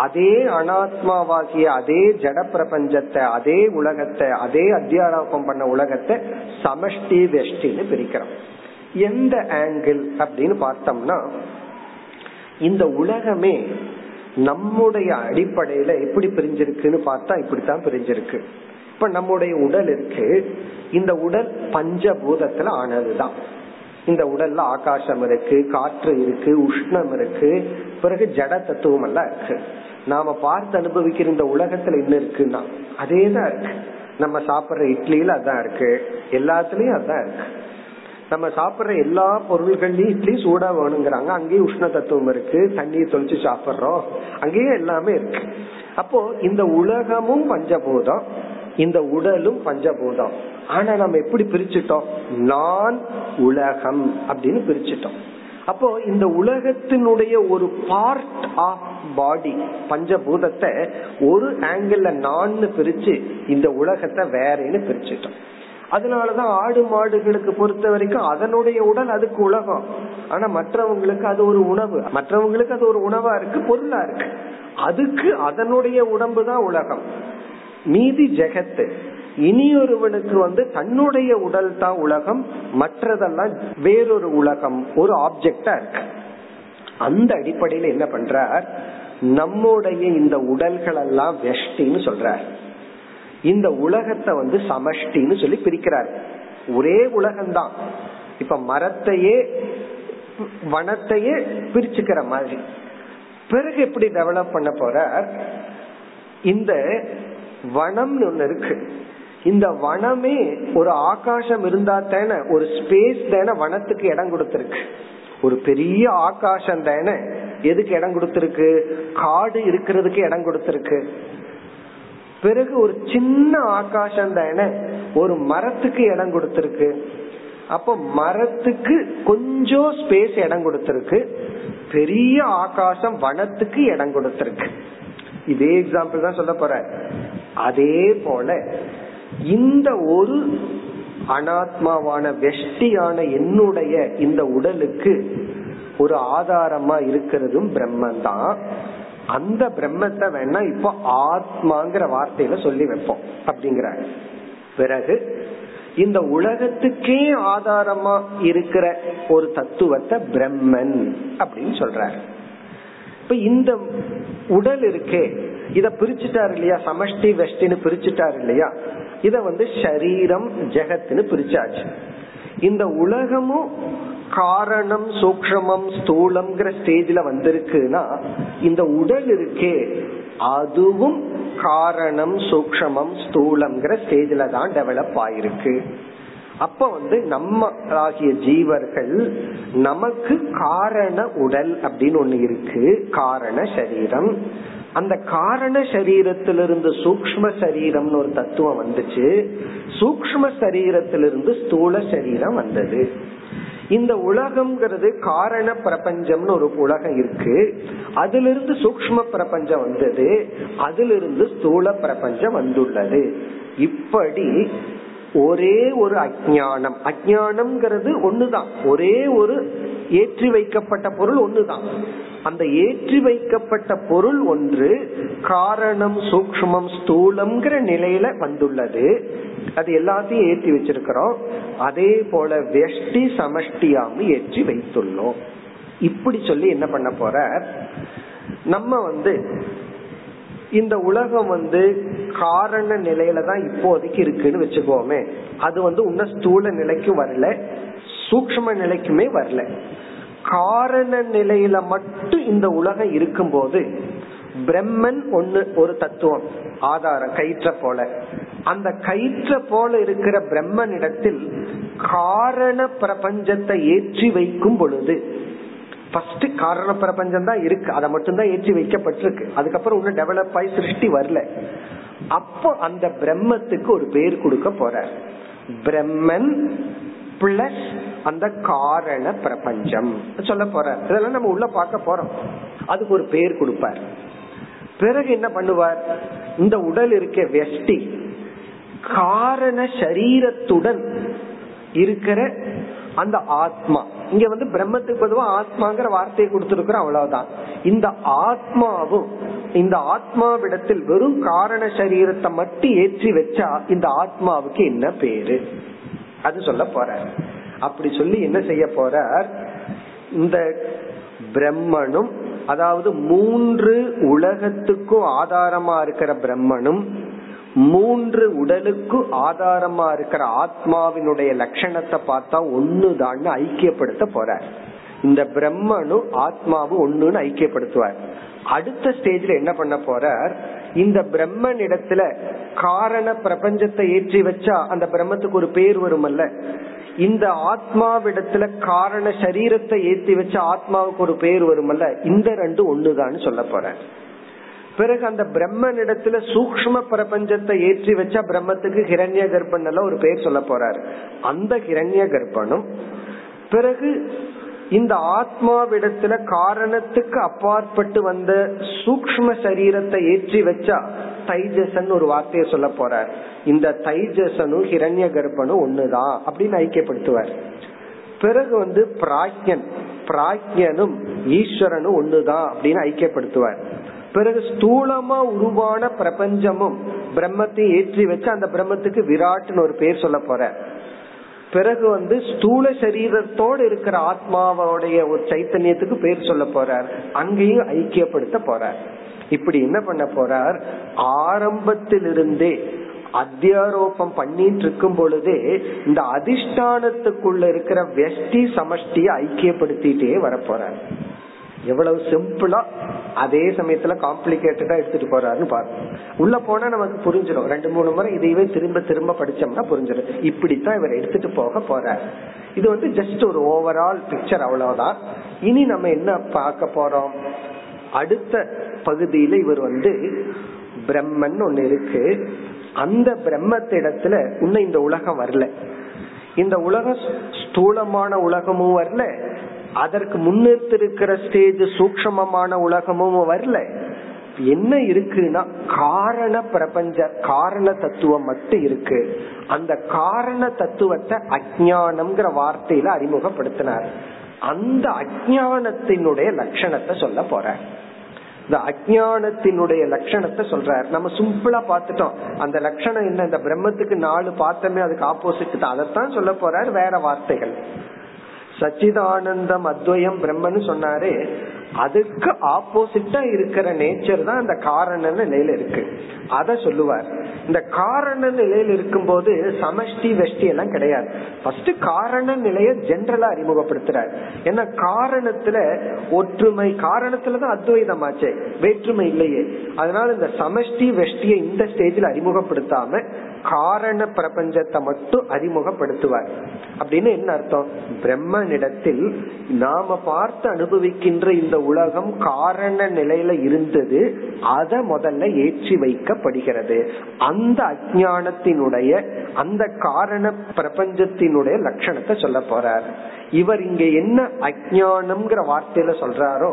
A: அதே அனாத்மாவாகிய அதே ஜட பிரபஞ்சத்தை அதே உலகத்தை அதே அத்தியாரோபம் பண்ண உலகத்தை சமஷ்டி வெஷ்டின்னு பிரிக்கிறோம். எந்த ஆங்கிள் அப்படின்னு பார்த்தோம்னா இந்த உலகமே நம்முடைய அடிப்படையில எப்படி பிரிஞ்சிருக்குன்னு பார்த்தா இப்படித்தான் பிரிஞ்சிருக்கு. இப்ப நம்முடைய உடல் இருக்கு இந்த உடல் பஞ்சபூதத்துல ஆனதுதான். இந்த உடல்ல ஆகாசம் இருக்கு காற்று இருக்கு உஷ்ணம் இருக்கு பிறகு ஜட தத்துவம் எல்லாம் இருக்கு. நாம பார்த்து அனுபவிக்கிற இந்த உலகத்துல என்ன இருக்குன்னா அதே தான் இருக்கு. நம்ம சாப்பிடுற இட்லியில அதான் இருக்கு எல்லாத்துலயும் அதான் இருக்கு. நம்ம சாப்பிடுற எல்லா பொருள்கள்லயும் இட்லி சூடா வேணுங்கிறாங்க. அங்கேயும் உஷ்ண தத்துவம் இருக்கு. தண்ணியை தொளிச்சு சாப்பிடுறோம். அங்கேயும் எல்லாமே இருக்கு. அப்போ இந்த உலகமும் பஞ்சபூதம் இந்த உடலும் பஞ்சபூதம். ஆனா நம்ம எப்படி பிரிச்சுட்டோம்? நான் உலகம் அப்படின்னு பிரிச்சுட்டோம். அப்போ இந்த உலகத்தினுடைய ஒரு பார்ட் ஆஃப் பாடி பஞ்சபூதத்தை ஒரு ஆங்கிள் நான் பிரிச்சு இந்த உலகத்தை வேறேன்னு பிரிச்சுட்டோம். அதனாலதான் ஆடு மாடுகளுக்கு பொறுத்த வரைக்கும் அதனுடைய உடல் அதுக்கு உலகம். ஆனா மற்றவங்களுக்கு அது ஒரு உணவு. மற்றவங்களுக்கு அது ஒரு உணவா இருக்கு பொருளா இருக்கு. அதுக்கு அதனுடைய உடம்பு தான் உலகம். மீதி ஜெகத்து. இனியொருவனுக்கு வந்து தன்னுடைய உடல் தான் உலகம் மற்றதெல்லாம் வேறொரு உலகம் ஒரு ஆப்ஜெக்டா இருக்கு. அந்த அடிப்படையில என்ன பண்றார்? நம்முடைய இந்த உடல்கள் எல்லாம் வெஷ்டின்னு சொல்றார். இந்த உலகத்தை வந்து சமஷ்டின்னு சொல்லி பிரிக்கிறார். ஒரே உலகம்தான். இப்ப மரத்தையே வனத்தையே பிரிச்சுக்கிற மாதிரி. பிறகு எப்படி டெவலப் பண்ண போற இந்த வனம்னு ஒண்ணு இருக்கு. இந்த வனமே ஒரு ஆகாசம் இருந்தா தானே ஒரு ஸ்பேஸ் தானே வனத்துக்கு இடம் கொடுத்திருக்கு. ஒரு பெரிய ஆகாசம் தானே எதுக்கு இடம் கொடுத்திருக்கு? காடு இருக்கிறதுக்கு இடம் கொடுத்திருக்கு. பிறகு ஒரு சின்ன ஆகாசம் தானே? ஒரு மரத்துக்கு இடம் கொடுத்திருக்கு. அப்ப மரத்துக்கு கொஞ்சம் ஸ்பேஸ் இடம் கொடுத்திருக்கு. பெரிய ஆகாசம் வனத்துக்கு இடம் கொடுத்திருக்கு. இதே எக்ஸாம்பிள் தான் சொல்ல போற அதே போல இந்த ஒரு அனாத்மாவான வெஷ்டியான என்னுடைய இந்த உடலுக்கு ஒரு ஆதாரமா இருக்கிறதும் பிரம்மன் தான் அந்த பிரம்மத்தை வேணா இப்போ ஆத்மாங்கிற வார்த்தையில சொல்லி வைப்போம் அப்படிங்கிறாங்க பிறகு இந்த உலகத்துக்கே ஆதாரமா இருக்கிற ஒரு தத்துவத்தை பிரம்மன் அப்படின்னு சொல்றாரு. இப்ப இந்த உடல் இருக்கே இத பிரிச்சுட்டாரு இல்லையா? சமஷ்டி வெஷ்டின்னு பிரிச்சுட்டாரு இல்லையா? இத வந்து சரீரம் ஜெகத்துன்னு பிரிச்சாச்சு. இந்த உலகமும் காரணம் சூக்ஷமம் ஸ்தூலம்ங்கிற ஸ்டேஜ்ல வந்திருக்குன்னா இந்த உடல் இருக்கே. அதுவும் காரணம் சூக்ஷமம் ஸ்தூலம்ங்கிற ஸ்டேஜ்ல தான் டெவலப் ஆயிருக்கு. அப்ப வந்து நம்ம ஆகிய ஜீவர்கள் நமக்கு காரண உடல் அப்படின்னு ஒண்ணு இருக்கு. காரண சரீரம். அந்த காரண சரீரத்திலிருந்து சூக்ம சரீரம்னு ஒரு தத்துவம் வந்துச்சு. சூக்ம சரீரத்திலிருந்து ஸ்தூல சரீரம் வந்தது. இந்த உலகம்ங்கிறது காரண பிரபஞ்சம்னு ஒரு உலகம் இருக்கு. அதிலிருந்து சூக்ம பிரபஞ்சம் வந்தது. அதிலிருந்து ஸ்தூல பிரபஞ்சம் வந்துள்ளது. இப்படி ஒரே ஒரு அஜானம் அஜானம்ங்கிறது ஒண்ணுதான். ஒரே ஒரு ஏற்றி வைக்கப்பட்ட பொருள் ஒண்ணுதான். அந்த ஏற்றி வைக்கப்பட்ட பொருள் ஒன்று காரணம் சூக்மம் ஸ்தூலம்ங்கிற நிலையில வந்துள்ளது. அது எல்லாத்தையும் ஏற்றி வச்சிருக்கிறோம். அதே போல வெஷ்டி சமஷ்டியாம ஏற்றி வைத்துள்ளோம். இப்படி சொல்லி என்ன பண்ண போற? நம்ம வந்து இந்த உலகம் வந்து காரண நிலையில தான் இப்போதைக்கு இருக்குன்னு வச்சுக்கோமே. அது வந்து உன்ன ஸ்தூல நிலைக்கும் வரல சூக்ம நிலைக்குமே வரல. காரண நிலையில மட்டும் இந்த உலகம் இருக்கும்போது பிரம்மன் ஒன்னு ஒரு தத்துவம் ஆதாரம் கயிற்ற போல. அந்த கயிற்ற போல இருக்கிற பிரம்மனிடத்தில் காரண பிரபஞ்சத்தை ஏற்றி வைக்கும் பொழுது ஃபர்ஸ்ட் காரண பிரபஞ்சம் தான் இருக்கு. அதை மட்டும்தான் ஏற்றி வைக்கப்பட்டிருக்கு. அதுக்கப்புறம் இன்னும் டெவலப் ஆகி சிருஷ்டி வரல. அப்போ அந்த பிரம்மத்துக்கு ஒரு பேர் கொடுக்க போற பிரம்மன் பிளஸ் அந்த காரண பிரபஞ்சம். சொல்ல போற. இதெல்லாம் நம்ம உள்ள பார்க்க போறோம். அதுக்கு ஒரு பேர் கொடுப்பார். பிறகு என்ன பண்ணுவார்? இந்த உடல் இருக்க வெஷ்டி. காரண சரீரத்துடன் இருக்கிற அந்த ஆத்மா. இங்க வந்து பிரம்மத்துக்கு பொதுவா ஆத்மாங்கிற வார்த்தையை கொடுத்திருக்கிறோம் அவ்வளவுதான். இந்த ஆத்மாவும் இந்த ஆத்மாவிடத்தில் வெறும் காரண சரீரத்தை மட்டும் ஏற்றி வச்சா இந்த ஆத்மாவுக்கு என்ன பேரு? அது சொல்ல போற அப்படி சொல்லி என்ன செய்ய போறார்? இந்த பிரம்மனும் அதாவது மூன்று உலகத்துக்கும் ஆதாரமா இருக்கிற பிரம்மனும் மூன்று உடலுக்கு ஆதாரமா இருக்கிற ஆத்மாவினுடைய லட்சணத்தை பார்த்தா ஒண்ணுதான் ஐக்கியப்படுத்த போறார். இந்த பிரம்மனும் ஆத்மாவும் ஒண்ணுன்னு ஐக்கியப்படுத்துவார். அடுத்த ஸ்டேஜ்ல என்ன பண்ண போறார்? இந்த பிரம்மன் இடத்துல காரண பிரபஞ்சத்தை ஏற்றி வச்சா அந்த பிரம்மத்துக்கு ஒரு பேர் வருமல்ல. இந்த ஆத்மாவிடத்துல காரண சரீரத்தை ஏற்றி வச்ச ஆத்மாவுக்கு ஒரு பேர் வருமல்ல. இந்த ரெண்டு ஒண்ணுதான்னு சொல்ல போற பிறகு அந்த பிரம்மன் இடத்துல சூக்ம பிரபஞ்சத்தை ஏற்றி வச்சா பிரம்மத்துக்கு ஹிரண்ய கர்ப்பன் எல்லாம் ஒரு பேர் சொல்ல போறாரு. அந்த ஹிரண்ய கர்ப்பனும் பிறகு இந்த ஆத்மாவிடத்துல காரணத்துக்கு அப்பாற்பட்டு வந்த சூக்ம சரீரத்தை ஏற்றி வச்சா தைஜசன் ஒரு வார்த்தையை சொல்ல போறார். இந்த தைஜசனும் ஹிரண்ய கர்ப்பனும் ஒண்ணுதான் அப்படின்னு ஐக்கியப்படுத்துவார். பிறகு வந்து பிராக்யன் பிராக்யனும் ஈஸ்வரனும் ஒண்ணுதான் அப்படின்னு ஐக்கியப்படுத்துவார். பிறகு ஸ்தூலமா உருவான பிரபஞ்சமும் பிரம்மத்தை ஏற்றி வச்சு அந்த பிரம்மத்துக்கு விராட்னு ஒரு பேர் சொல்ல போற பிறகு வந்து ஸ்தூல சரீரத்தோடு இருக்கிற ஆத்மாவோடைய ஒரு சைத்தன்யத்துக்கு பேர் சொல்ல போறார். அங்கேயும் ஐக்கியப்படுத்த போறார். இப்படி என்ன பண்ண போறார்? ஆரம்பத்திலிருந்தே அத்தியாரோபம் பண்ணிட்டு இருக்கும் பொழுதே இந்த அதிஷ்டானத்துக்குள்ள இருக்கிற வெஷ்டி சமஷ்டிய ஐக்கியப்படுத்திட்டே வரப்போறார். எவ்வளவு சிம்பிளா அதே சமயத்துல காம்ப்ளிகேட்டடா எடுத்துட்டு போறாருன்னு பாருங்க. உள்ள போனா நமக்கு புரிஞ்சிடும் ரெண்டு மூணு முறை இதையவே திரும்ப திரும்ப படிச்சோம்னா புரிஞ்சிடும் இப்படித்தான் இவர் எடுத்துட்டு போக போறார். இது வந்து ஜஸ்ட் ஒரு ஓவரால் பிக்சர் அவ்வளவுதான். இனி நம்ம என்ன பார்க்க போறோம்? அடுத்த பகுதியில இவர் வந்து பிரம்மன் ஒண்ணு இருக்கு. அந்த பிரம்மத்திடத்துல இன்னும் இந்த உலகம் வரல. இந்த உலகம் ஸ்தூலமான உலகமும் வரல. அதற்கு முன்னிறுத்திருக்கிற ஸ்டேஜ் சூக்ஷமமான உலகமும் வரல. என்ன இருக்குன்னா காரண பிரபஞ்ச காரண தத்துவம் மட்டும் இருக்கு. அந்த காரண தத்துவத்தை அஜானம்ங்கிற வார்த்தையில அறிமுகப்படுத்தினார். அந்த அஜானத்தினுடைய லட்சணத்தை சொல்ல போற இந்த அஜானத்தினுடைய லட்சணத்தை சொல்றார். நம்ம சிம்பிளா பார்த்துட்டோம். அந்த லட்சணம் என்ன? இந்த பிரம்மத்துக்கு நாலு பார்த்தமே அதுக்கு ஆப்போசிட் தான். அதைத்தான் சொல்ல போறார் வேற வார்த்தைகள். சச்சிதானந்தம் அத்வயம் பிரம்மன்னு சொன்னாரு. அதுக்கு ஆப்போசிட்டா இருக்கிற நேச்சர் தான் அந்த காரண நிலையில இருக்கு. அத சொல்லுவார். இந்த காரண நிலையில இருக்கும்போது சமஷ்டி வெஷ்டி எல்லாம் கிடையாது. ஃபர்ஸ்ட் காரண நிலைய ஜென்ரலா அறிமுகப்படுத்துறாரு. ஏன்னா காரணத்துல ஒற்றுமை காரணத்துலதான் அத்வைதமாச்சே. வேற்றுமை இல்லையே. அதனால இந்த சமஷ்டி வெஷ்டிய இந்த ஸ்டேஜில் அறிமுகப்படுத்தாம காரண பிரபஞ்சத்தை மட்டும் அறிமுகப்படுத்துவார். அப்படின்னு என்ன அர்த்தம்? பிரம்மனிடத்தில் நாம பார்த்து அனுபவிக்கின்ற இந்த உலகம் காரண நிலையில இருந்தது அத முதல்ல ஏற்றி வைக்கப்படுகிறது. அந்த அஜானத்தினுடைய அந்த காரண பிரபஞ்சத்தினுடைய லட்சணத்தை சொல்ல போறார். இவர் இங்க என்ன அஜானம்ங்கிற வார்த்தையில சொல்றாரோ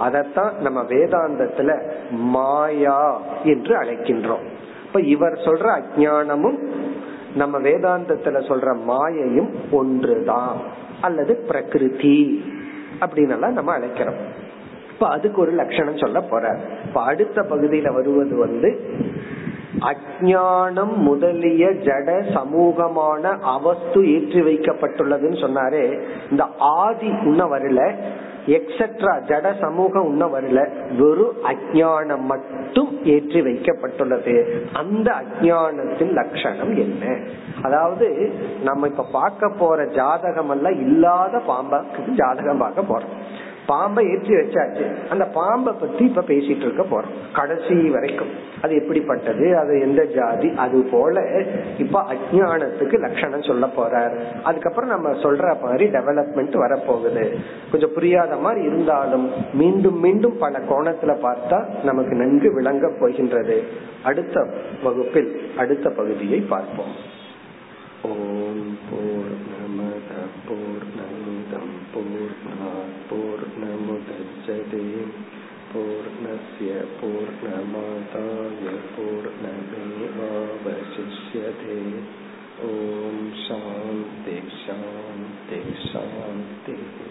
A: அதத்தான் நம்ம வேதாந்தத்துல மாயா என்று அழைக்கின்றோம். இப்ப இவர் சொல்ற அஜானமும் நம்ம வேதாந்தத்துல சொல்ற மாயையும் ஒன்றுதான் அல்லது பிரகிருதி அப்படின்னு நம்ம அழைக்கிறோம். இப்ப அதுக்கு ஒரு லட்சணம் சொல்ல போற. இப்ப அடுத்த பகுதியில வருவது வந்து அஜானம் முதலிய ஜட சமூகமான அவஸ்து ஏற்றி வைக்கப்பட்டுள்ளதுன்னு சொன்னாரே. இந்த ஆதி உன்ன வரல எக்ஸெட்ரா ஜட சமூகம் உன்ன வரல வெறும் அஜானம் மட்டும் ஏற்றி வைக்கப்பட்டுள்ளது. அந்த அஜானத்தின் லட்சணம் என்ன? அதாவது நம்ம இப்ப பார்க்க போற ஜாதகம் எல்லாம் இல்லாத பாம்பாக்கு ஜாதகம் பார்க்க போறோம். பாம்பை ஏற்றி வச்சாச்சு. அந்த பாம்பை பத்தி இப்ப பேசிட்டு இருக்க போறோம். கடைசி வரைக்கும். அது எப்படிப்பட்டது? அது எந்த ஜாதி? அது போல இப்ப அஜானத்துக்கு லட்சணம் சொல்ல போறார். அதுக்கப்புறம் நம்ம சொல்ற மாதிரி டெவலப்மெண்ட் வரப்போகுது. கொஞ்சம் புரியாத மாதிரி இருந்தாலும் மீண்டும் மீண்டும் பல கோணத்துல பார்த்தா நமக்கு நன்கு விளங்க போகின்றது. அடுத்த வகுப்பில் அடுத்த பகுதியை பார்ப்போம். ஓம் போர் நமத போர் நமிதம் பூர்ணா पूर्णमुदच्छते पूर्णस्य पूर्णमादाय पूर्णमेवावशिष्यते ॐ शान्ति शान्ति शान्तिः